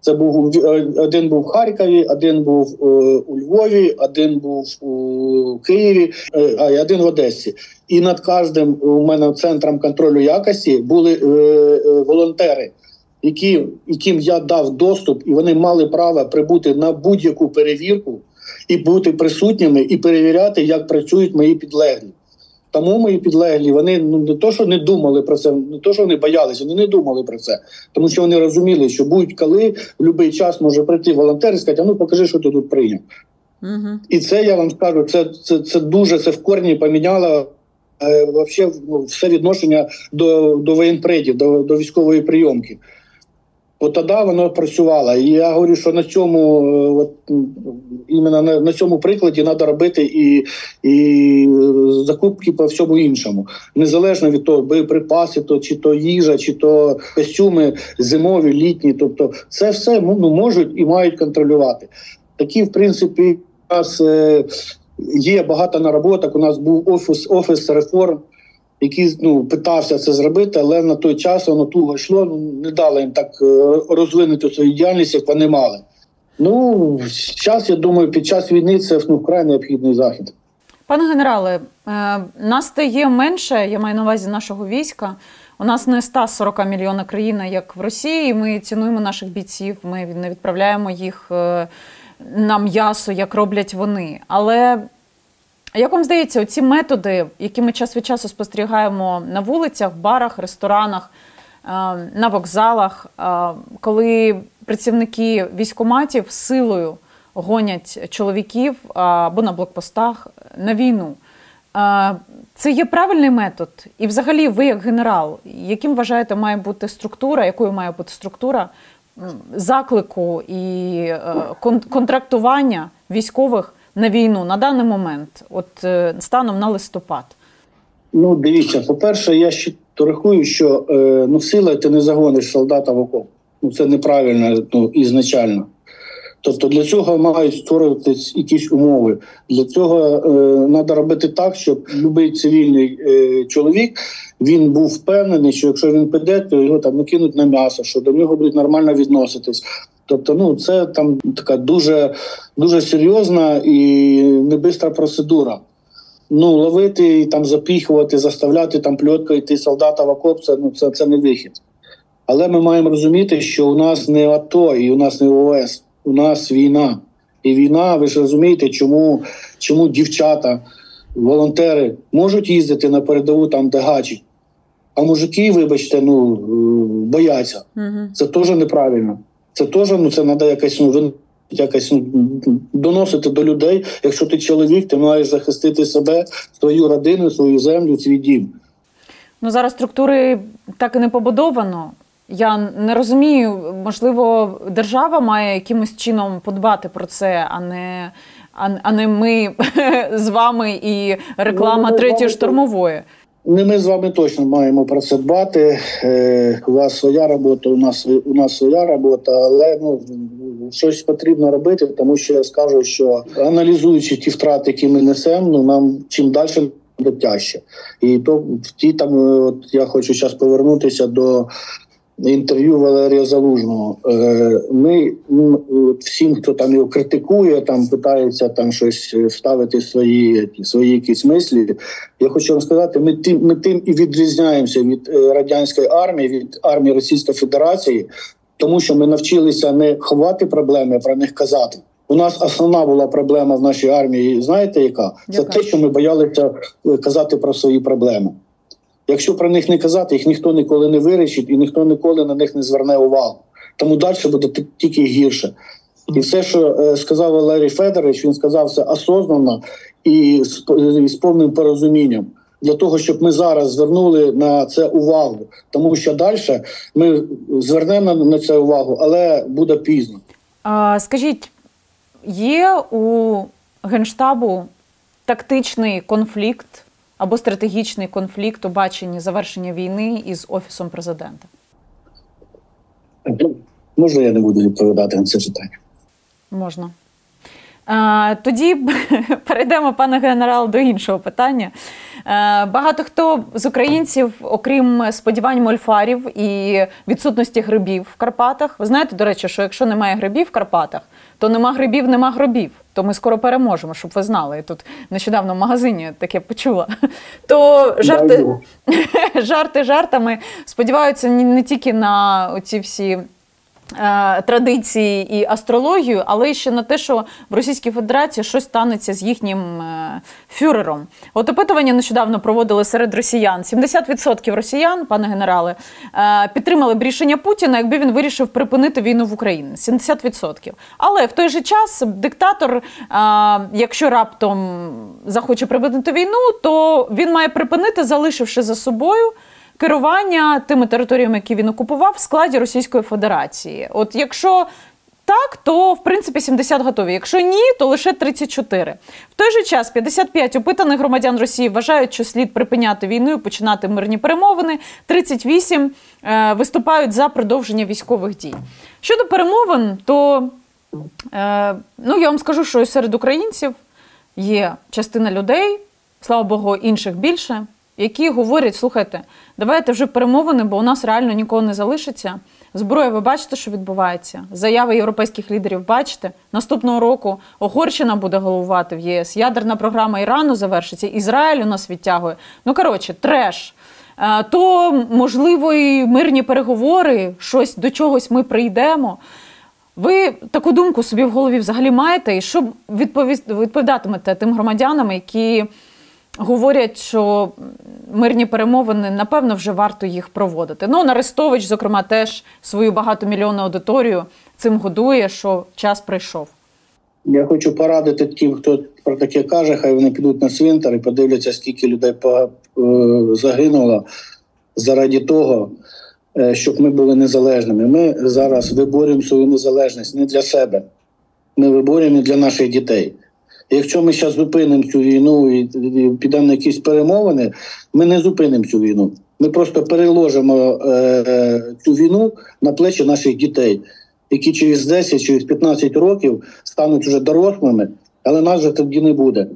Це був е, один був в Харкові, один був е, у Львові, один був у Києві, е, а й один в Одесі. І над кожним у мене центром контролю якості були волонтери, які, яким я дав доступ, і вони мали право прибути на будь-яку перевірку і бути присутніми, і перевіряти, як працюють мої підлеглі. Тому мої підлеглі вони ну не то, що не думали про це, не то, що вони боялися, вони не думали про це, тому що вони розуміли, що будь-коли в будь-який час може прийти волонтер і сказати, а ну покажи, що ти тут прийняв. Угу. І це я вам скажу, це це, це дуже це в корні поміняло е, вообще, ну, все відношення до до воєнпредів, до, до військової прийомки. От тоді воно працювало. І я говорю, що на цьому е, от, іменно на, на цьому прикладі треба робити і і закупки по всьому іншому. Незалежно від того, боєприпаси, то чи то їжа, чи то костюми зимові, літні. Тобто, це все ну, можуть і мають контролювати. Такі, в принципі, у нас е, є багато нароботок. У нас був офіс офіс реформ який ну питався це зробити, але на той час воно туго йшло. Ну не дали їм так е, розвинути свою діяльність, як вони мали. Ну зараз я думаю, під час війни це ну, вкрай необхідний захід. Пане генерале, е, нас стає менше. Я маю на увазі нашого війська. У нас не 140 мільйона країна, як в Росії. Ми цінуємо наших бійців. Ми не відправляємо їх е, на м'ясо, як роблять вони. Але як вам здається, оці методи, які ми час від часу спостерігаємо на вулицях, барах, ресторанах, е, на вокзалах, е, коли працівники військоматів силою гонять чоловіків або на блокпостах на війну, е, це є правильний метод? І, взагалі, ви, як генерал, яким вважаєте, має бути структура, якою має бути структура заклику і контрактування військових? На війну на даний момент, от е, станом на листопад? Ну, дивіться, по-перше, я ще рахую, що е, ну, сила ти не загониш солдата в окоп. Ну це неправильно ну, ізначально. Тобто для цього мають створюватись якісь умови. Для цього треба робити так, щоб будь-який цивільний е, чоловік він був впевнений, що якщо він піде, то його там не кинуть на м'ясо, що до нього будуть нормально відноситись. Тобто, ну це там така дуже дуже серйозна і небистра процедура. Ну, ловити там запіхувати, заставляти там пльоткою йти солдата в окоп, це ну це, це не вихід. Але ми маємо розуміти, що у нас не АТО і у нас не ОС, у нас війна. І війна, ви ж розумієте, чому чому дівчата, волонтери можуть їздити на передову там, де гачі, а мужики, вибачте, ну бояться. Це теж неправильно. Це теж ну це треба якось ну, якось ну, доносити до людей. Якщо ти чоловік, ти маєш захистити себе, свою родину, свою землю, свій дім. Ну зараз структури так і не побудовано. Я не розумію, можливо, держава має якимось чином подбати про це, а не а, не ми [laughs] з вами і реклама ну, третьої штурмової. Не ми з вами точно маємо про це дбати. Е, У вас своя робота, у нас у нас своя робота, але ну щось потрібно робити, тому що я скажу, що аналізуючи ті втрати, які ми несемо, ну нам чим далі тяжче. І то в ті там, от я хочу зараз повернутися до інтерв'ю Валерія Залужного. Е, ми всім, хто там його критикує, там питається там щось вставити свої свої якісь мислі. Я хочу вам сказати, ми тим ми тим і відрізняємося від е, радянської армії, від армії Російської Федерації, тому що ми навчилися не ховати проблеми, а про них казати. У нас основна була проблема в нашій армії. Знаєте, яка це те, що ми боялися е, казати про свої проблеми. Якщо про них не казати, їх ніхто ніколи не вирішить і ніхто ніколи на них не зверне увагу. Тому далі буде тільки гірше. І все, що е, сказав Валерій Федорович, він сказав це осознанно і з повним порозумінням. Для того щоб ми зараз звернули на це увагу, тому що далі ми звернемо на це увагу, але буде пізно. А, Скажіть, є у генштабу тактичний конфлікт або стратегічний конфлікт у баченні завершення війни із офісом президента? Можна я не буду відповідати на це питання? Можна. Тоді [laughs] перейдемо, пане генерал, до іншого питання. Багато хто з українців, окрім сподівань мольфарів і відсутності грибів в Карпатах, ви знаєте, до речі, що якщо немає грибів в Карпатах, то нема грибів, нема гробів. То ми скоро переможемо, щоб ви знали. Я тут нещодавно в магазині таке почула. То жарти [laughs] жарти жартами сподіваються не тільки на оці всі. Е, традиції і астрологію, але ще на те, що в Російській Федерації щось станеться з їхнім е, фюрером. От опитування нещодавно проводили серед росіян. 70% росіян, пане генерале, е, підтримали б рішення Путіна, якби він вирішив припинити війну в Україні. 70%. Але в той же час диктатор, якщо раптом захоче припинити війну, то він має припинити, залишивши за собою керування тими територіями, які він окупував в складі Російської Федерації. От якщо так, то в принципі 70 готові. Якщо ні, то лише 34. В той же час 55 опитаних громадян Росії вважають, що слід припиняти війну і починати мирні перемовини. 38 е, виступають за продовження військових дій. Щодо перемовин, то е, ну я вам скажу, що серед українців є частина людей, слава Богу, інших більше які говорять: слухайте, давайте вже перемовини, бо у нас реально нікого не залишиться. Зброя, ви бачите, що відбувається. Заяви європейських лідерів бачите. Наступного року Угорщина буде головувати в ЄС. Ядерна програма Ірану завершиться. Ізраїль у нас відтягує. Ну коротше, треш. Е, то можливо і мирні переговори, щось до чогось ми прийдемо. Ви таку думку собі в голові взагалі маєте, і що відповідатимете тим громадянам, які говорять, що мирні перемовини, напевно, вже варто їх проводити. Ну, Арестович, зокрема, теж свою багатомільйонну аудиторію цим годує, що час прийшов. Я хочу порадити тим, хто про таке каже, хай вони підуть на цвинтар і подивляться, скільки людей е, загинуло заради того, е, щоб ми були незалежними. Ми зараз виборюємо свою незалежність не для себе. Ми виборюємо для наших дітей. Якщо ми зараз зупинимо цю війну і підемо на якісь перемовини, ми не зупинимо цю війну. Ми просто переложимо е, цю війну на плечі наших дітей, які через 10, через 15 років стануть вже дорослими, але нас вже тоді не буде.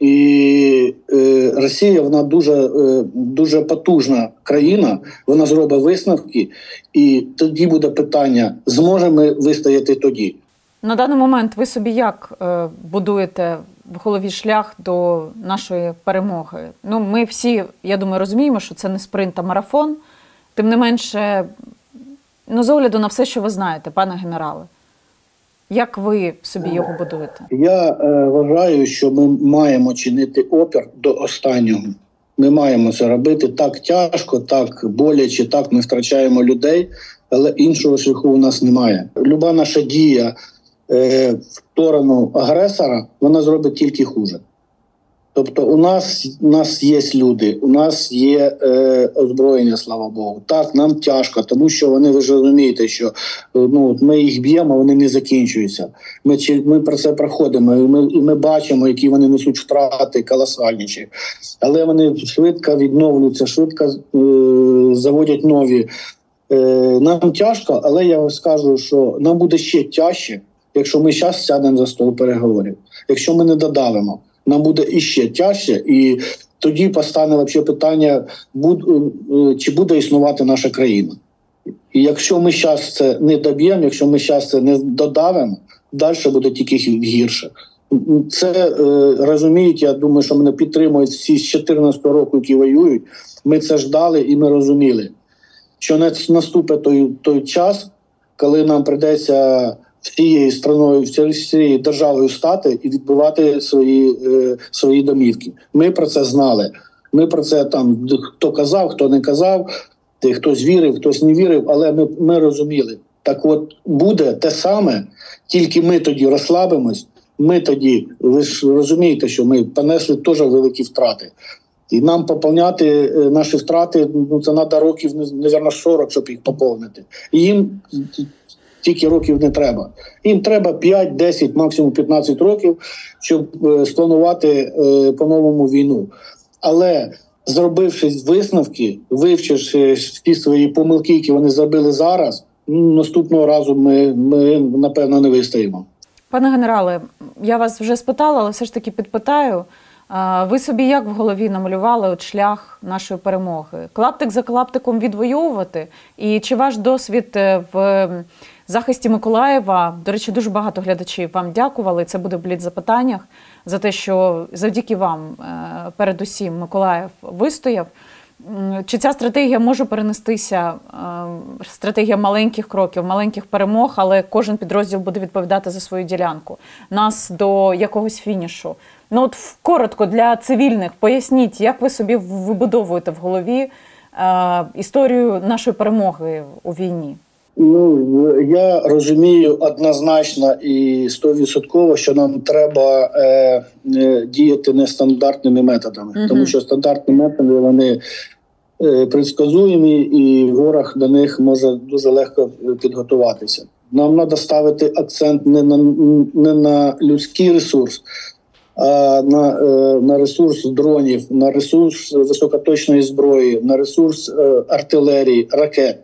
І е, Росія вона дуже е, дуже потужна країна. Вона зробить висновки, і тоді буде питання: зможемо ми вистояти тоді. На даний момент ви собі як е, будуєте в голові шлях до нашої перемоги? Ну, ми всі, я думаю, розуміємо, що це не спринт, а марафон. Тим не менше, ну, з огляду на все, що ви знаєте, пане генерале, як ви собі його будуєте? Я е, вважаю, що ми маємо чинити опір до останнього. Ми маємо це робити так тяжко, так боляче, так ми втрачаємо людей, але іншого шляху у нас немає. Люба наша дія. Е, в сторону агресора, вона зробить тільки хуже. Тобто, у нас у нас є люди, у нас є е, озброєння, слава Богу. Так, нам тяжко, тому що вони ви ж розумієте, що е, ну ми їх б'ємо, вони не закінчуються. Ми ми про це проходимо, і ми і ми бачимо, які вони несуть втрати колосальніші. Але вони швидко відновлюються, швидко е, заводять нові. Е, Нам тяжко, але я скажу, що нам буде ще тяжче якщо ми зараз сядемо за стол переговорів. Якщо ми не додавимо, нам буде іще тяжче, і тоді постане вообще питання, е, чи буде існувати наша країна. І якщо ми зараз це не доб'ємо, якщо ми зараз це не додавимо, далі буде тільки гірше. Це е, розуміють. Я думаю, що мене підтримують всі з 14 року, які воюють. Ми це ждали і ми розуміли, що наступить той той час, коли нам прийдеться всією страною, всією державою стати і відбивати свої е, свої домівки. Ми про це знали. Ми про це там хто казав, хто не казав, хтось вірив, хтось не вірив, але ми, ми розуміли. Так, от буде те саме, тільки ми тоді розслабимось. Ми тоді, ви ж розумієте, що ми понесли теж великі втрати. І нам поповняти е, наші втрати ну це треба років, мабуть, 40, щоб їх поповнити. І їм тільки років не треба. Їм треба 5, 10, максимум 15 років, щоб е, спланувати е, по-новому війну. Але зробивши висновки, вивчивши всі свої помилки, які вони зробили зараз, наступного разу ми, ми напевно не вистоїмо. Пане генерале, я вас вже спитала, але все ж таки підпитаю. Ви собі як в голові намалювали от шлях нашої перемоги? Клаптик за клаптиком відвоювати? І чи ваш досвід е, в захисті Миколаєва? До речі, дуже багато глядачів вам дякували. Це буде в запитаннях за те, що завдяки вам, е, передусім, Миколаїв вистояв. Чи ця стратегія може перенестися? Е, стратегія маленьких кроків, маленьких перемог, але кожен підрозділ буде відповідати за свою ділянку. Нас до якогось фінішу. Ну от коротко для цивільних поясніть, як ви собі вибудовуєте в голові е, історію нашої перемоги у війні. Ну я розумію однозначно і стовідсотково, що нам треба е, е, діяти нестандартними методами, uh тому що стандартні методи вони е, предсказуємі, і ворог до них може дуже легко підготуватися. Нам треба ставити акцент не на не на людський ресурс, а на е, на ресурс дронів, на ресурс високоточної зброї, на ресурс е, артилерії, ракет.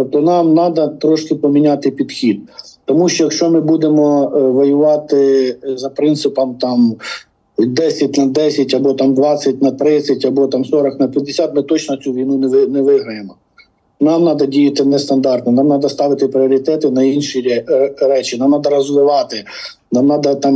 Тобто нам треба трошки поміняти підхід, тому що якщо ми будемо е, воювати за принципом там 10 на 10, або там 20 на 30, або там 40 на 50, ми точно цю війну не не виграємо. Нам треба діяти нестандартно, нам треба ставити пріоритети на інші речі. Нам треба розвивати, нам треба там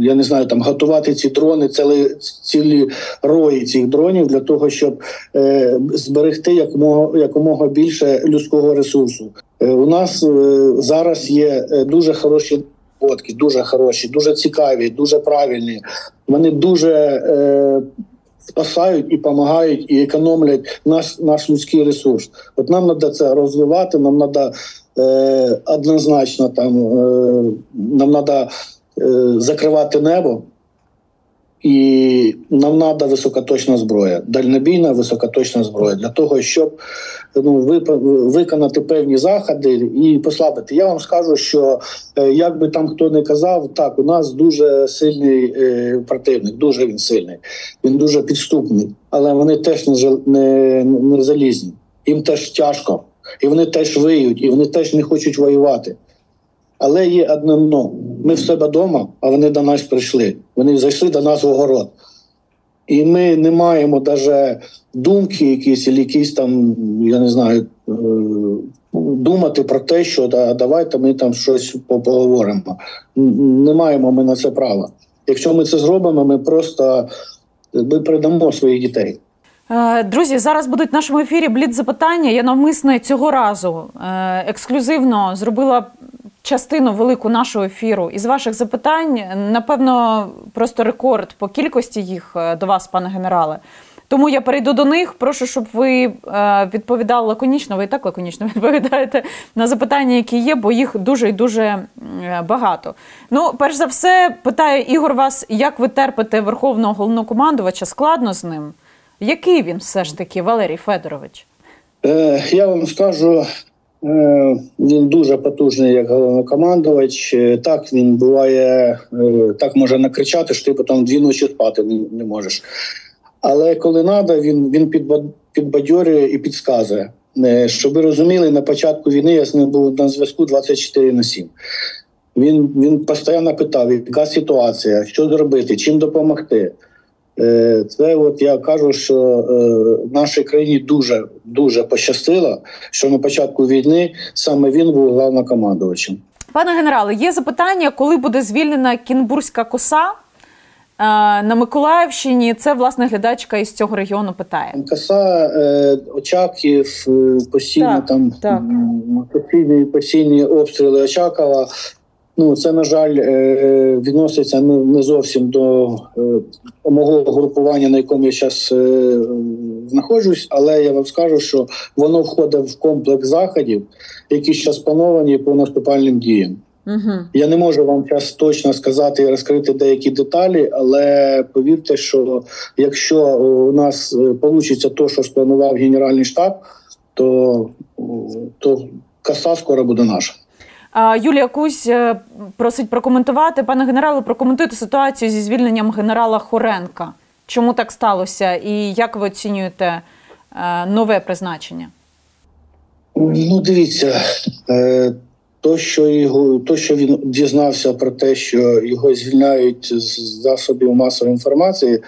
я не знаю, там готувати ці дрони, цілі, цілі рої цих дронів для того, щоб е, зберегти якомога якомога більше людського ресурсу. Е, у нас е, зараз є е, дуже хороші фотки, дуже хороші, дуже цікаві, дуже правильні. Вони дуже е, спасають і допомагають, і економлять наш наш людський ресурс. От нам треба це розвивати. Нам треба однозначно там е, нам треба закривати небо, і нам треба високоточна зброя, дальнобійна високоточна зброя для того, щоб ну, виконати певні заходи і послабити. Я вам скажу, що е, як би там хто не казав, так у нас дуже сильний е, противник, дуже він сильний, він дуже підступний, але вони теж не, не, не залізні. Їм теж тяжко, і вони теж виють, і вони теж не хочуть воювати. Але є одне но. Ми в себе вдома, а вони до нас прийшли. Вони зайшли до нас в огород. І ми не маємо навіть думки, якісь, якісь там, я не знаю, е, думати про те, що да, давайте ми там щось поговоримо. Не маємо ми на це права. Якщо ми це зробимо, ми просто ми придамо своїх дітей. Е, друзі, зараз будуть в нашому ефірі блід запитання. Я навмисно цього разу е, ексклюзивно зробила частину велику нашого ефіру із ваших запитань, напевно, просто рекорд по кількості їх е, до вас, пане генерале. Тому я перейду до них. Прошу, щоб ви е, відповідали лаконічно. Ви і так лаконічно [laughs] відповідаєте на запитання, які є, бо їх дуже і дуже е, багато. Ну, перш за все, питає Ігор вас, як ви терпите верховного головнокомандувача? Складно з ним? Який він все ж таки, Валерій Федорович? Я вам скажу він дуже потужний, як головнокомандувач. Е, так він буває, е, так може накричати, що ти потім дві ночі спати не можеш. Але коли треба, він він підбадьорює і підказує. Щоб ви розуміли, на початку війни я з ним був на зв'язку 24 на 7. Він він постійно питав, яка ситуація, що зробити, чим допомогти. Е, це от я кажу, що е, нашій країні дуже дуже пощастило, що на початку війни саме він був головнокомандувачем. Пане генерале, є запитання, коли буде звільнена Кінбурзька коса е, на Миколаївщині. Це власне глядачка із цього регіону питає. Коса Очаків, постійно Так, там так. постійні, постійні обстріли Очакова. Ну це на жаль е, відноситься не, не зовсім до е, мого групування, на якому я зараз е, знаходжусь, але я вам скажу, що воно входить в комплекс заходів, які зараз плановані по наступальним діям. Угу. Я не можу вам зараз точно сказати і розкрити деякі деталі, але повірте, що якщо у нас вийде те, що спланував Генеральний штаб, то, то коса скоро буде наша. Юлія Кузь е, просить прокоментувати. Пане генерале, прокоментуйте ситуацію зі звільненням генерала Хоренка. Чому так сталося, і як ви оцінюєте е, нове призначення? Ну, дивіться, е, то, що його, то, що він дізнався про те, що його звільняють з засобів масової інформації,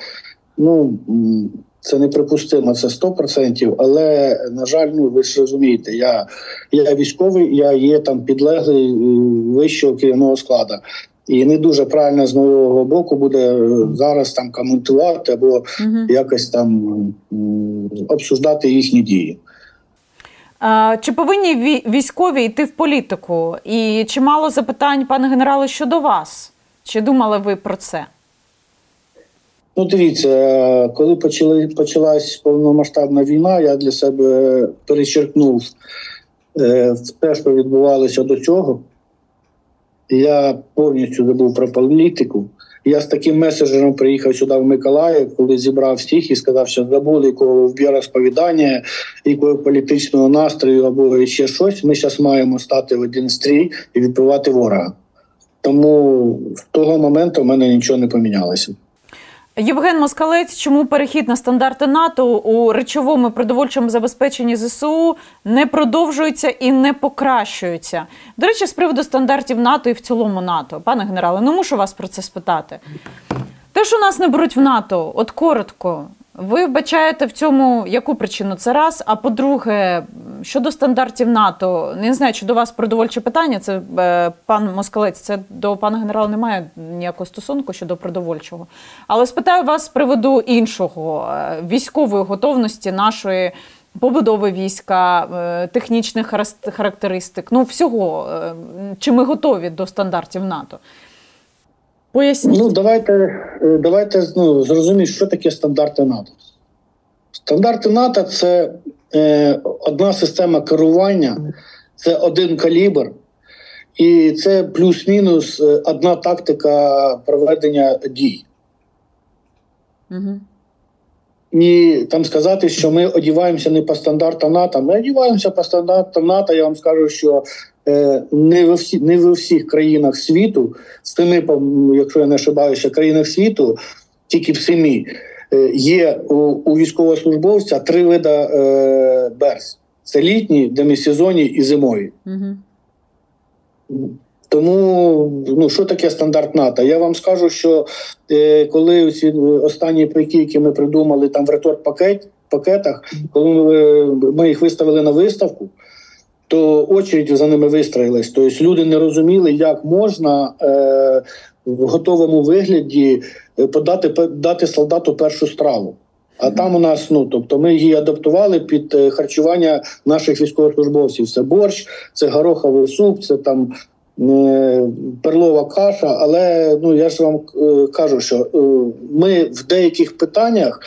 ну це неприпустимо, це 100%, Але на жаль, ну ви ж розумієте, я, я військовий, я є там підлеглий е, вищого керівного складу. І не дуже правильно з нового боку буде е, зараз там коментувати або Угу. якось там обсуждати їхні дії. А, Чи повинні військові йти в політику? І чимало запитань, пане генерале, щодо вас? Чи думали ви про це? Ну, дивіться, е, коли почали почалась повномасштабна війна, я для себе перечеркнув е, все, що відбувалося до цього. Я повністю забув про політику. Я з таким меседжером приїхав сюди в Миколаїв, коли зібрав всіх і сказав, що забули якого вбіросповідання, якого політичного настрою або ще щось. Ми зараз маємо стати в один стрій і відбивати ворога. Тому з того моменту в мене нічого не помінялося. Євген Москалець, чому перехід на стандарти НАТО у речовому продовольчому забезпеченні ЗСУ не продовжується і не покращується? До речі, з приводу стандартів НАТО і в цілому НАТО, пане генерале, не мушу вас про це спитати. Те, що нас не беруть в НАТО, от коротко, ви вбачаєте в цьому яку причину? Це раз. А по-друге, щодо стандартів НАТО, не знаю, чи до вас продовольче питання. Це е, пан Москалець, це до пана генерала немає ніякого стосунку щодо продовольчого. Але спитаю вас з приводу іншого е, військової готовності нашої. Побудови війська, е, технічних характеристик, ну всього, чи ми готові до стандартів НАТО? Поясніть. Ну, давайте, е, давайте ну, зрозуміти, що таке стандарти НАТО. Стандарти НАТО це е, одна система керування, це один калібр, і це плюс-мінус е, одна тактика проведення дій. Угу. І там сказати, що ми одіваємося не по стандартам НАТО. Ми одіваємося по стандартам НАТО. Я вам скажу, що не в всі, не в всіх країнах світу, з по- якщо я не ошибаюся, країнах світу, тільки в семи е, є у, у військовослужбовця три види е, берз: це літні, демисезонні і зимові. Угу. Тому ну що таке стандарт НАТО? Я вам скажу, що е, коли ці останні пайки, які ми придумали там в реторт пакет пакетах, коли ми, ми їх виставили на виставку, то очередь за ними вистроїлась. Тобто люди не розуміли, як можна е, в готовому вигляді е, подати дати солдату першу страву. А там у нас, ну тобто, ми її адаптували під е, харчування наших військовослужбовців. Це борщ, це гороховий суп, це там е, перлова каша. Але ну я ж вам е, кажу, що е, ми в деяких питаннях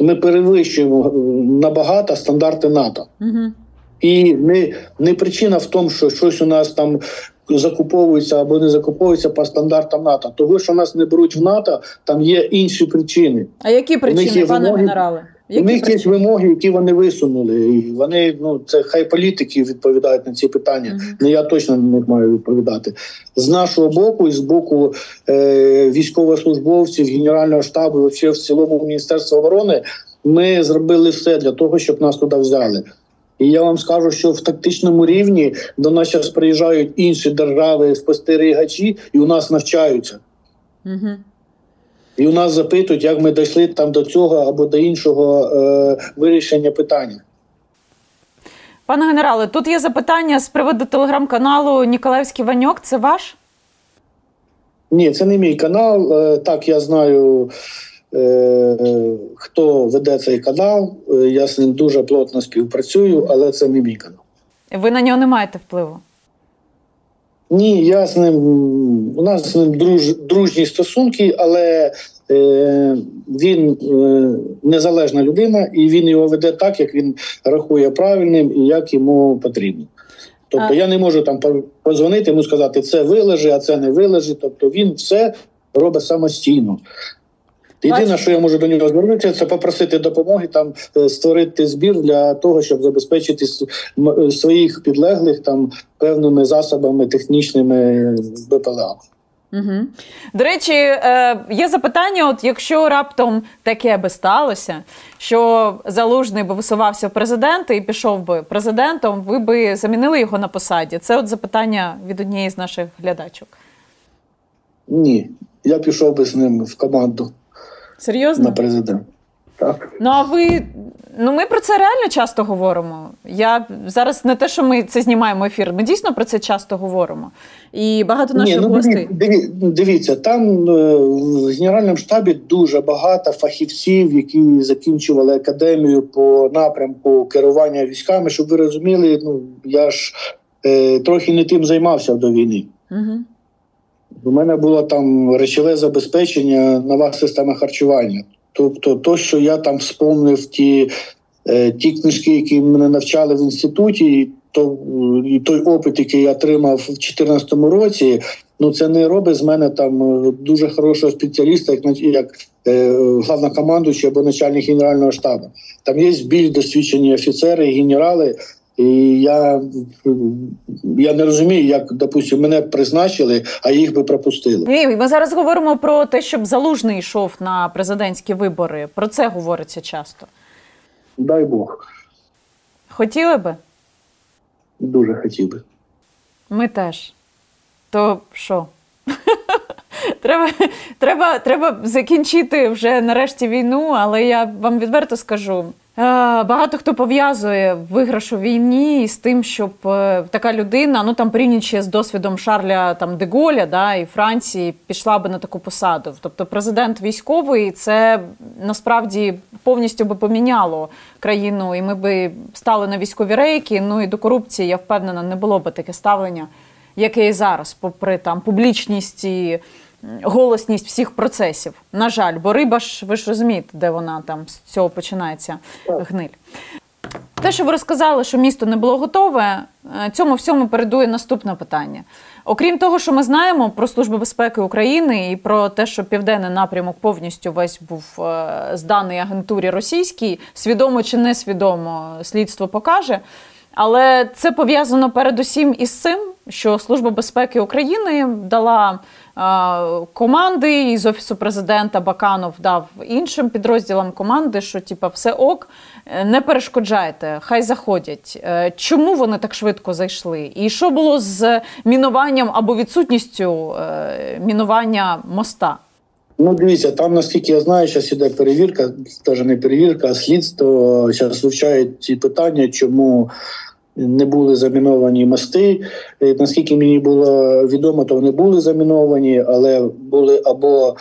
ми перевищуємо е, набагато стандарти НАТО. Угу. І не, не причина в тому, що щось у нас там закуповується або не закуповується по стандартам НАТО. Того, що нас не беруть в НАТО, там є інші причини. А які причини, пане вимоги- генерале? У Які них є причини? вимоги, які вони висунули. І вони ну це хай політики відповідають на ці питання. Мгм. Не я точно на них маю відповідати. З нашого боку і з боку е, військовослужбовців, генерального штабу, і в цілому Міністерства оборони, ми зробили все для того, щоб нас туди взяли. І я вам скажу, що в тактичному рівні до нас зараз приїжджають інші держави, спостерігачі, і у нас навчаються. Угу. І у нас запитують, як ми дійшли там до цього або до іншого е, вирішення питання. Пане генерале, тут є запитання з приводу телеграм-каналу Ніколаївський Ваньок. Це ваш? Ні, це не мій канал. Е, так, я знаю, хто веде цей канал. Е, я з ним дуже плотно співпрацюю, але це не мій канал. Ви на нього не маєте впливу. Ні, я з ним у нас з ним друж, дружні стосунки, але е, він е, незалежна людина, і він його веде так, як він рахує правильним і як йому потрібно. Тобто А- я не можу там позвонити йому сказати, це вилежи, а це не вилежи. Тобто він все робить самостійно. Єдине, що я можу до нього звернутися, це попросити допомоги там е, створити збір для того, щоб забезпечити е, своїх підлеглих там певними засобами технічними БПЛА. Угу. До речі, е, є запитання: от якщо раптом таке би сталося, що залужний би висувався в президенти і пішов би президентом, ви би замінили його на посаді? Це от запитання від однієї з наших глядачок. Ні, я пішов би з ним в команду Серйозно? на президент. Так. Ну а ви ну ми про це реально часто говоримо. Я зараз не те, що ми це знімаємо ефір. Ми дійсно про це часто говоримо. І багато наших ну, гостей. диві- диві- дивіться, там е, в генеральному штабі дуже багато фахівців, які закінчували академію по напрямку керування військами. Щоб ви розуміли, ну я ж е, трохи не тим займався до війни. Угу. У мене було там речове забезпечення, нова система харчування. Тобто, то, що я там вспомнив ті, е, ті книжки, які мене навчали в інституті, то, і той опит, який я отримав в 2014 році, ну це не робить з мене там е, дуже хорошого спеціаліста, як, як е, главнокомандуючий або начальник генерального штабу. Там є більш досвідчені офіцери, генерали. І я, я не розумію, як, допустимо, мене призначили, а їх би пропустили. Ні, ми зараз говоримо про те, щоб залужний йшов на президентські вибори. Про це говориться часто. Дай Бог, Хотіли би? дуже хотів би. Ми теж. То що? [laughs] Треба, треба, треба закінчити вже нарешті війну, але я вам відверто скажу. Е, Багато хто пов'язує виграш у війні з тим, щоб е, така людина, ну там порівнюючи з досвідом Шарля там Деголя да, і Франції, пішла би на таку посаду. Тобто президент військовий це насправді повністю би поміняло країну, і ми би стали на військові рейки. Ну і до корупції, я впевнена, не було би таке ставлення, яке і зараз, попри там публічність і голосність всіх процесів. На жаль, бо риба ж ви ж розумієте, де вона там з цього починається гниль. Те, що ви розказали, що місто не було готове, е, цьому всьому передує наступне питання. Окрім того, що ми знаємо про Службу безпеки України і про те, що південний напрямок повністю весь був е, зданий агентурі російській, свідомо чи несвідомо слідство покаже. Але це пов'язано передусім із цим, що Служба безпеки України дала команди із офісу президента Баканов дав іншим підрозділам команди, що типа все ок, е, не перешкоджайте, хай заходять. Е, Чому вони так швидко зайшли? І що було з мінуванням або відсутністю е, мінування моста? Ну, дивіться, там, наскільки я знаю, зараз іде перевірка, навіть не перевірка, а слідство зараз вивчають ці питання, чому не були заміновані мости. Наскільки мені було відомо, то вони були заміновані, але були або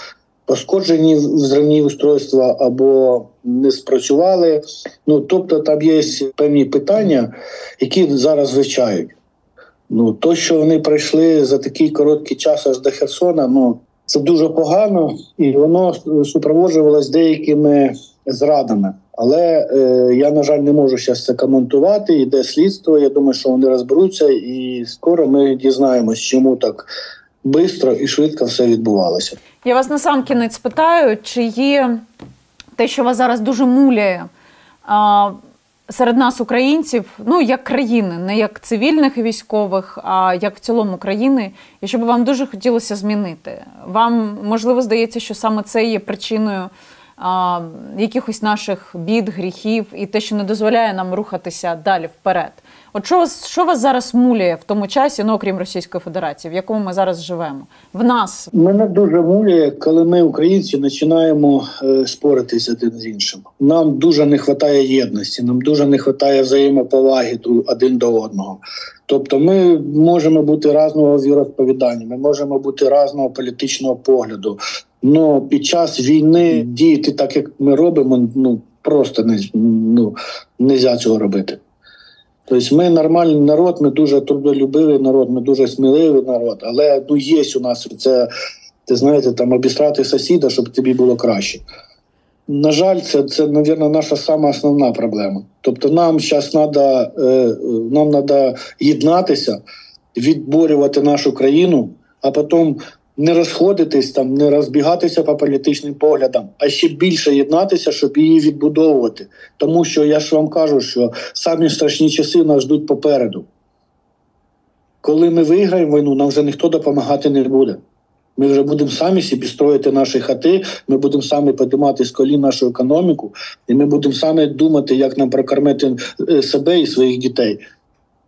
пошкоджені взривні устройства, або не спрацювали. Ну, тобто там є певні питання, які зараз вивчають. Ну, то, що вони прийшли за такий короткий час аж до Херсона, ну це дуже погано, і воно супроводжувалось деякими зрадами. Але е, я, на жаль, не можу зараз це коментувати. Йде слідство. Я думаю, що вони розберуться, і скоро ми дізнаємось, чому так швидко і швидко все відбувалося. Я вас на сам кінець питаю, чи є те, що вас зараз дуже муляє а, серед нас, українців, ну як країни, не як цивільних і військових, а як в цілому країни, і що би вам дуже хотілося змінити. Вам можливо здається, що саме це є причиною а, якихось наших бід, гріхів і те, що не дозволяє нам рухатися далі вперед. От що вас що вас зараз муляє в тому часі, ну окрім Російської Федерації, в якому ми зараз живемо? В нас мене дуже муляє, коли ми, українці, починаємо е, споритися один з іншим. Нам дуже не вистачає єдності, нам дуже не вистачає взаємоповаги один до одного. Тобто, ми можемо бути різного віросповідання, ми можемо бути різного політичного погляду. Але під час війни діяти так, як ми робимо, ну просто не ну, не можна цього робити. Тобто ми нормальний народ, ми дуже трудолюбивий народ, ми дуже сміливий народ, але ну є у нас це, ти знаєте, там обістрати сусіда, щоб тобі було краще. На жаль, це, це мабуть, наша сама основна проблема. Тобто, нам зараз треба нам треба єднатися, відборювати нашу країну, а потім не розходитись там, не розбігатися по політичним поглядам, а ще більше єднатися, щоб її відбудовувати. Тому що я ж вам кажу, що самі страшні часи нас ждуть попереду. Коли ми виграємо війну, нам вже ніхто допомагати не буде. Ми вже будемо самі собі строїти наші хати, ми будемо самі підіймати з колін нашу економіку, і ми будемо самі думати, як нам прокормити е, себе і своїх дітей.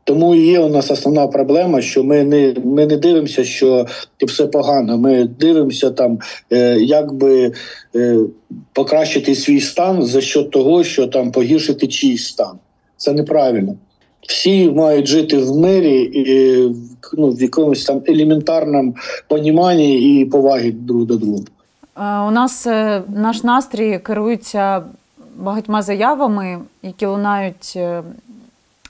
Тому і є у нас основна проблема, що ми не ми не дивимося, що все погано. Ми дивимося там, е, як би е, покращити свій стан за що того, що там погіршити чийсь стан. Це неправильно. Всі мають жити в мирі і ну, в якомусь там елементарному поніманні і повагі друг до друга. Е, у нас е, наш настрій керується багатьма заявами, які лунають е,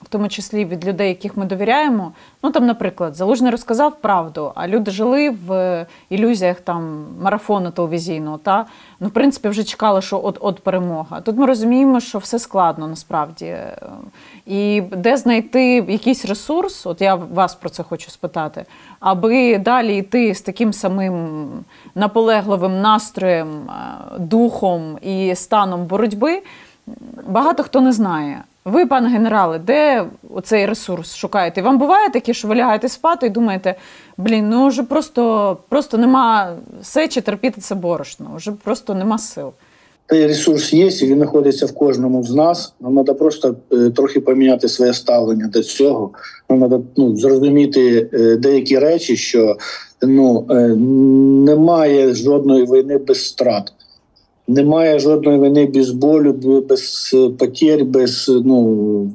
тому числі від людей, яких ми довіряємо. Ну там, наприклад, залужний розказав правду, а люди жили в ілюзіях там марафону телевізійного. Та ну, в принципі, вже чекали, що от от перемога. Тут ми розуміємо, що все складно насправді. І де знайти якийсь ресурс, от я вас про це хочу спитати, аби далі йти з таким самим наполегливим настроєм, духом і станом боротьби, багато хто не знає. Ви, пане генерале, де цей ресурс шукаєте? Вам буває таке, що ви лягаєте спати і думаєте, блін, ну вже просто просто нема сечі терпіти це борошно, вже просто нема сил. Цей ресурс є, і він знаходиться в кожному з нас. Нам треба просто е, трохи поміняти своє ставлення до цього. Нам треба ну, зрозуміти е, деякі речі, що ну, е, немає жодної війни без страт. Немає жодної вини без болю, без потерь, без ну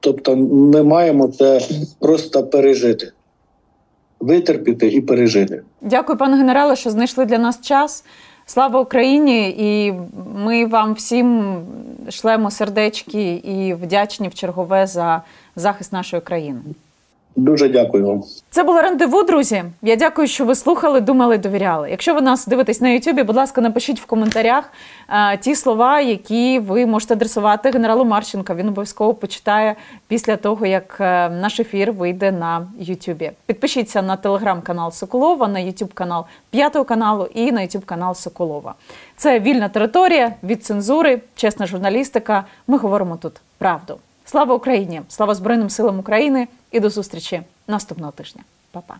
тобто ми маємо це просто пережити, витерпіти і пережити. Дякую, пане генерале, що знайшли для нас час. Слава Україні! І ми вам всім шлемо сердечки і вдячні в чергове за захист нашої країни. Дуже дякую вам. Це було рандеву, друзі. Я дякую, що ви слухали, думали, довіряли. Якщо ви нас дивитесь на Ютубі, будь ласка, напишіть в коментарях а, ті слова, які ви можете адресувати генералу Марченка. Він обов'язково почитає після того, як а, е, наш ефір вийде на Ютубі. Підпишіться на телеграм-канал Соколова, на Ютуб канал П'ятого каналу і на Ютуб канал Соколова. Це вільна територія від цензури, чесна журналістика. Ми говоримо тут правду. Слава Україні! Слава Збройним силам України! І до зустрічі наступного тижня. Па-па.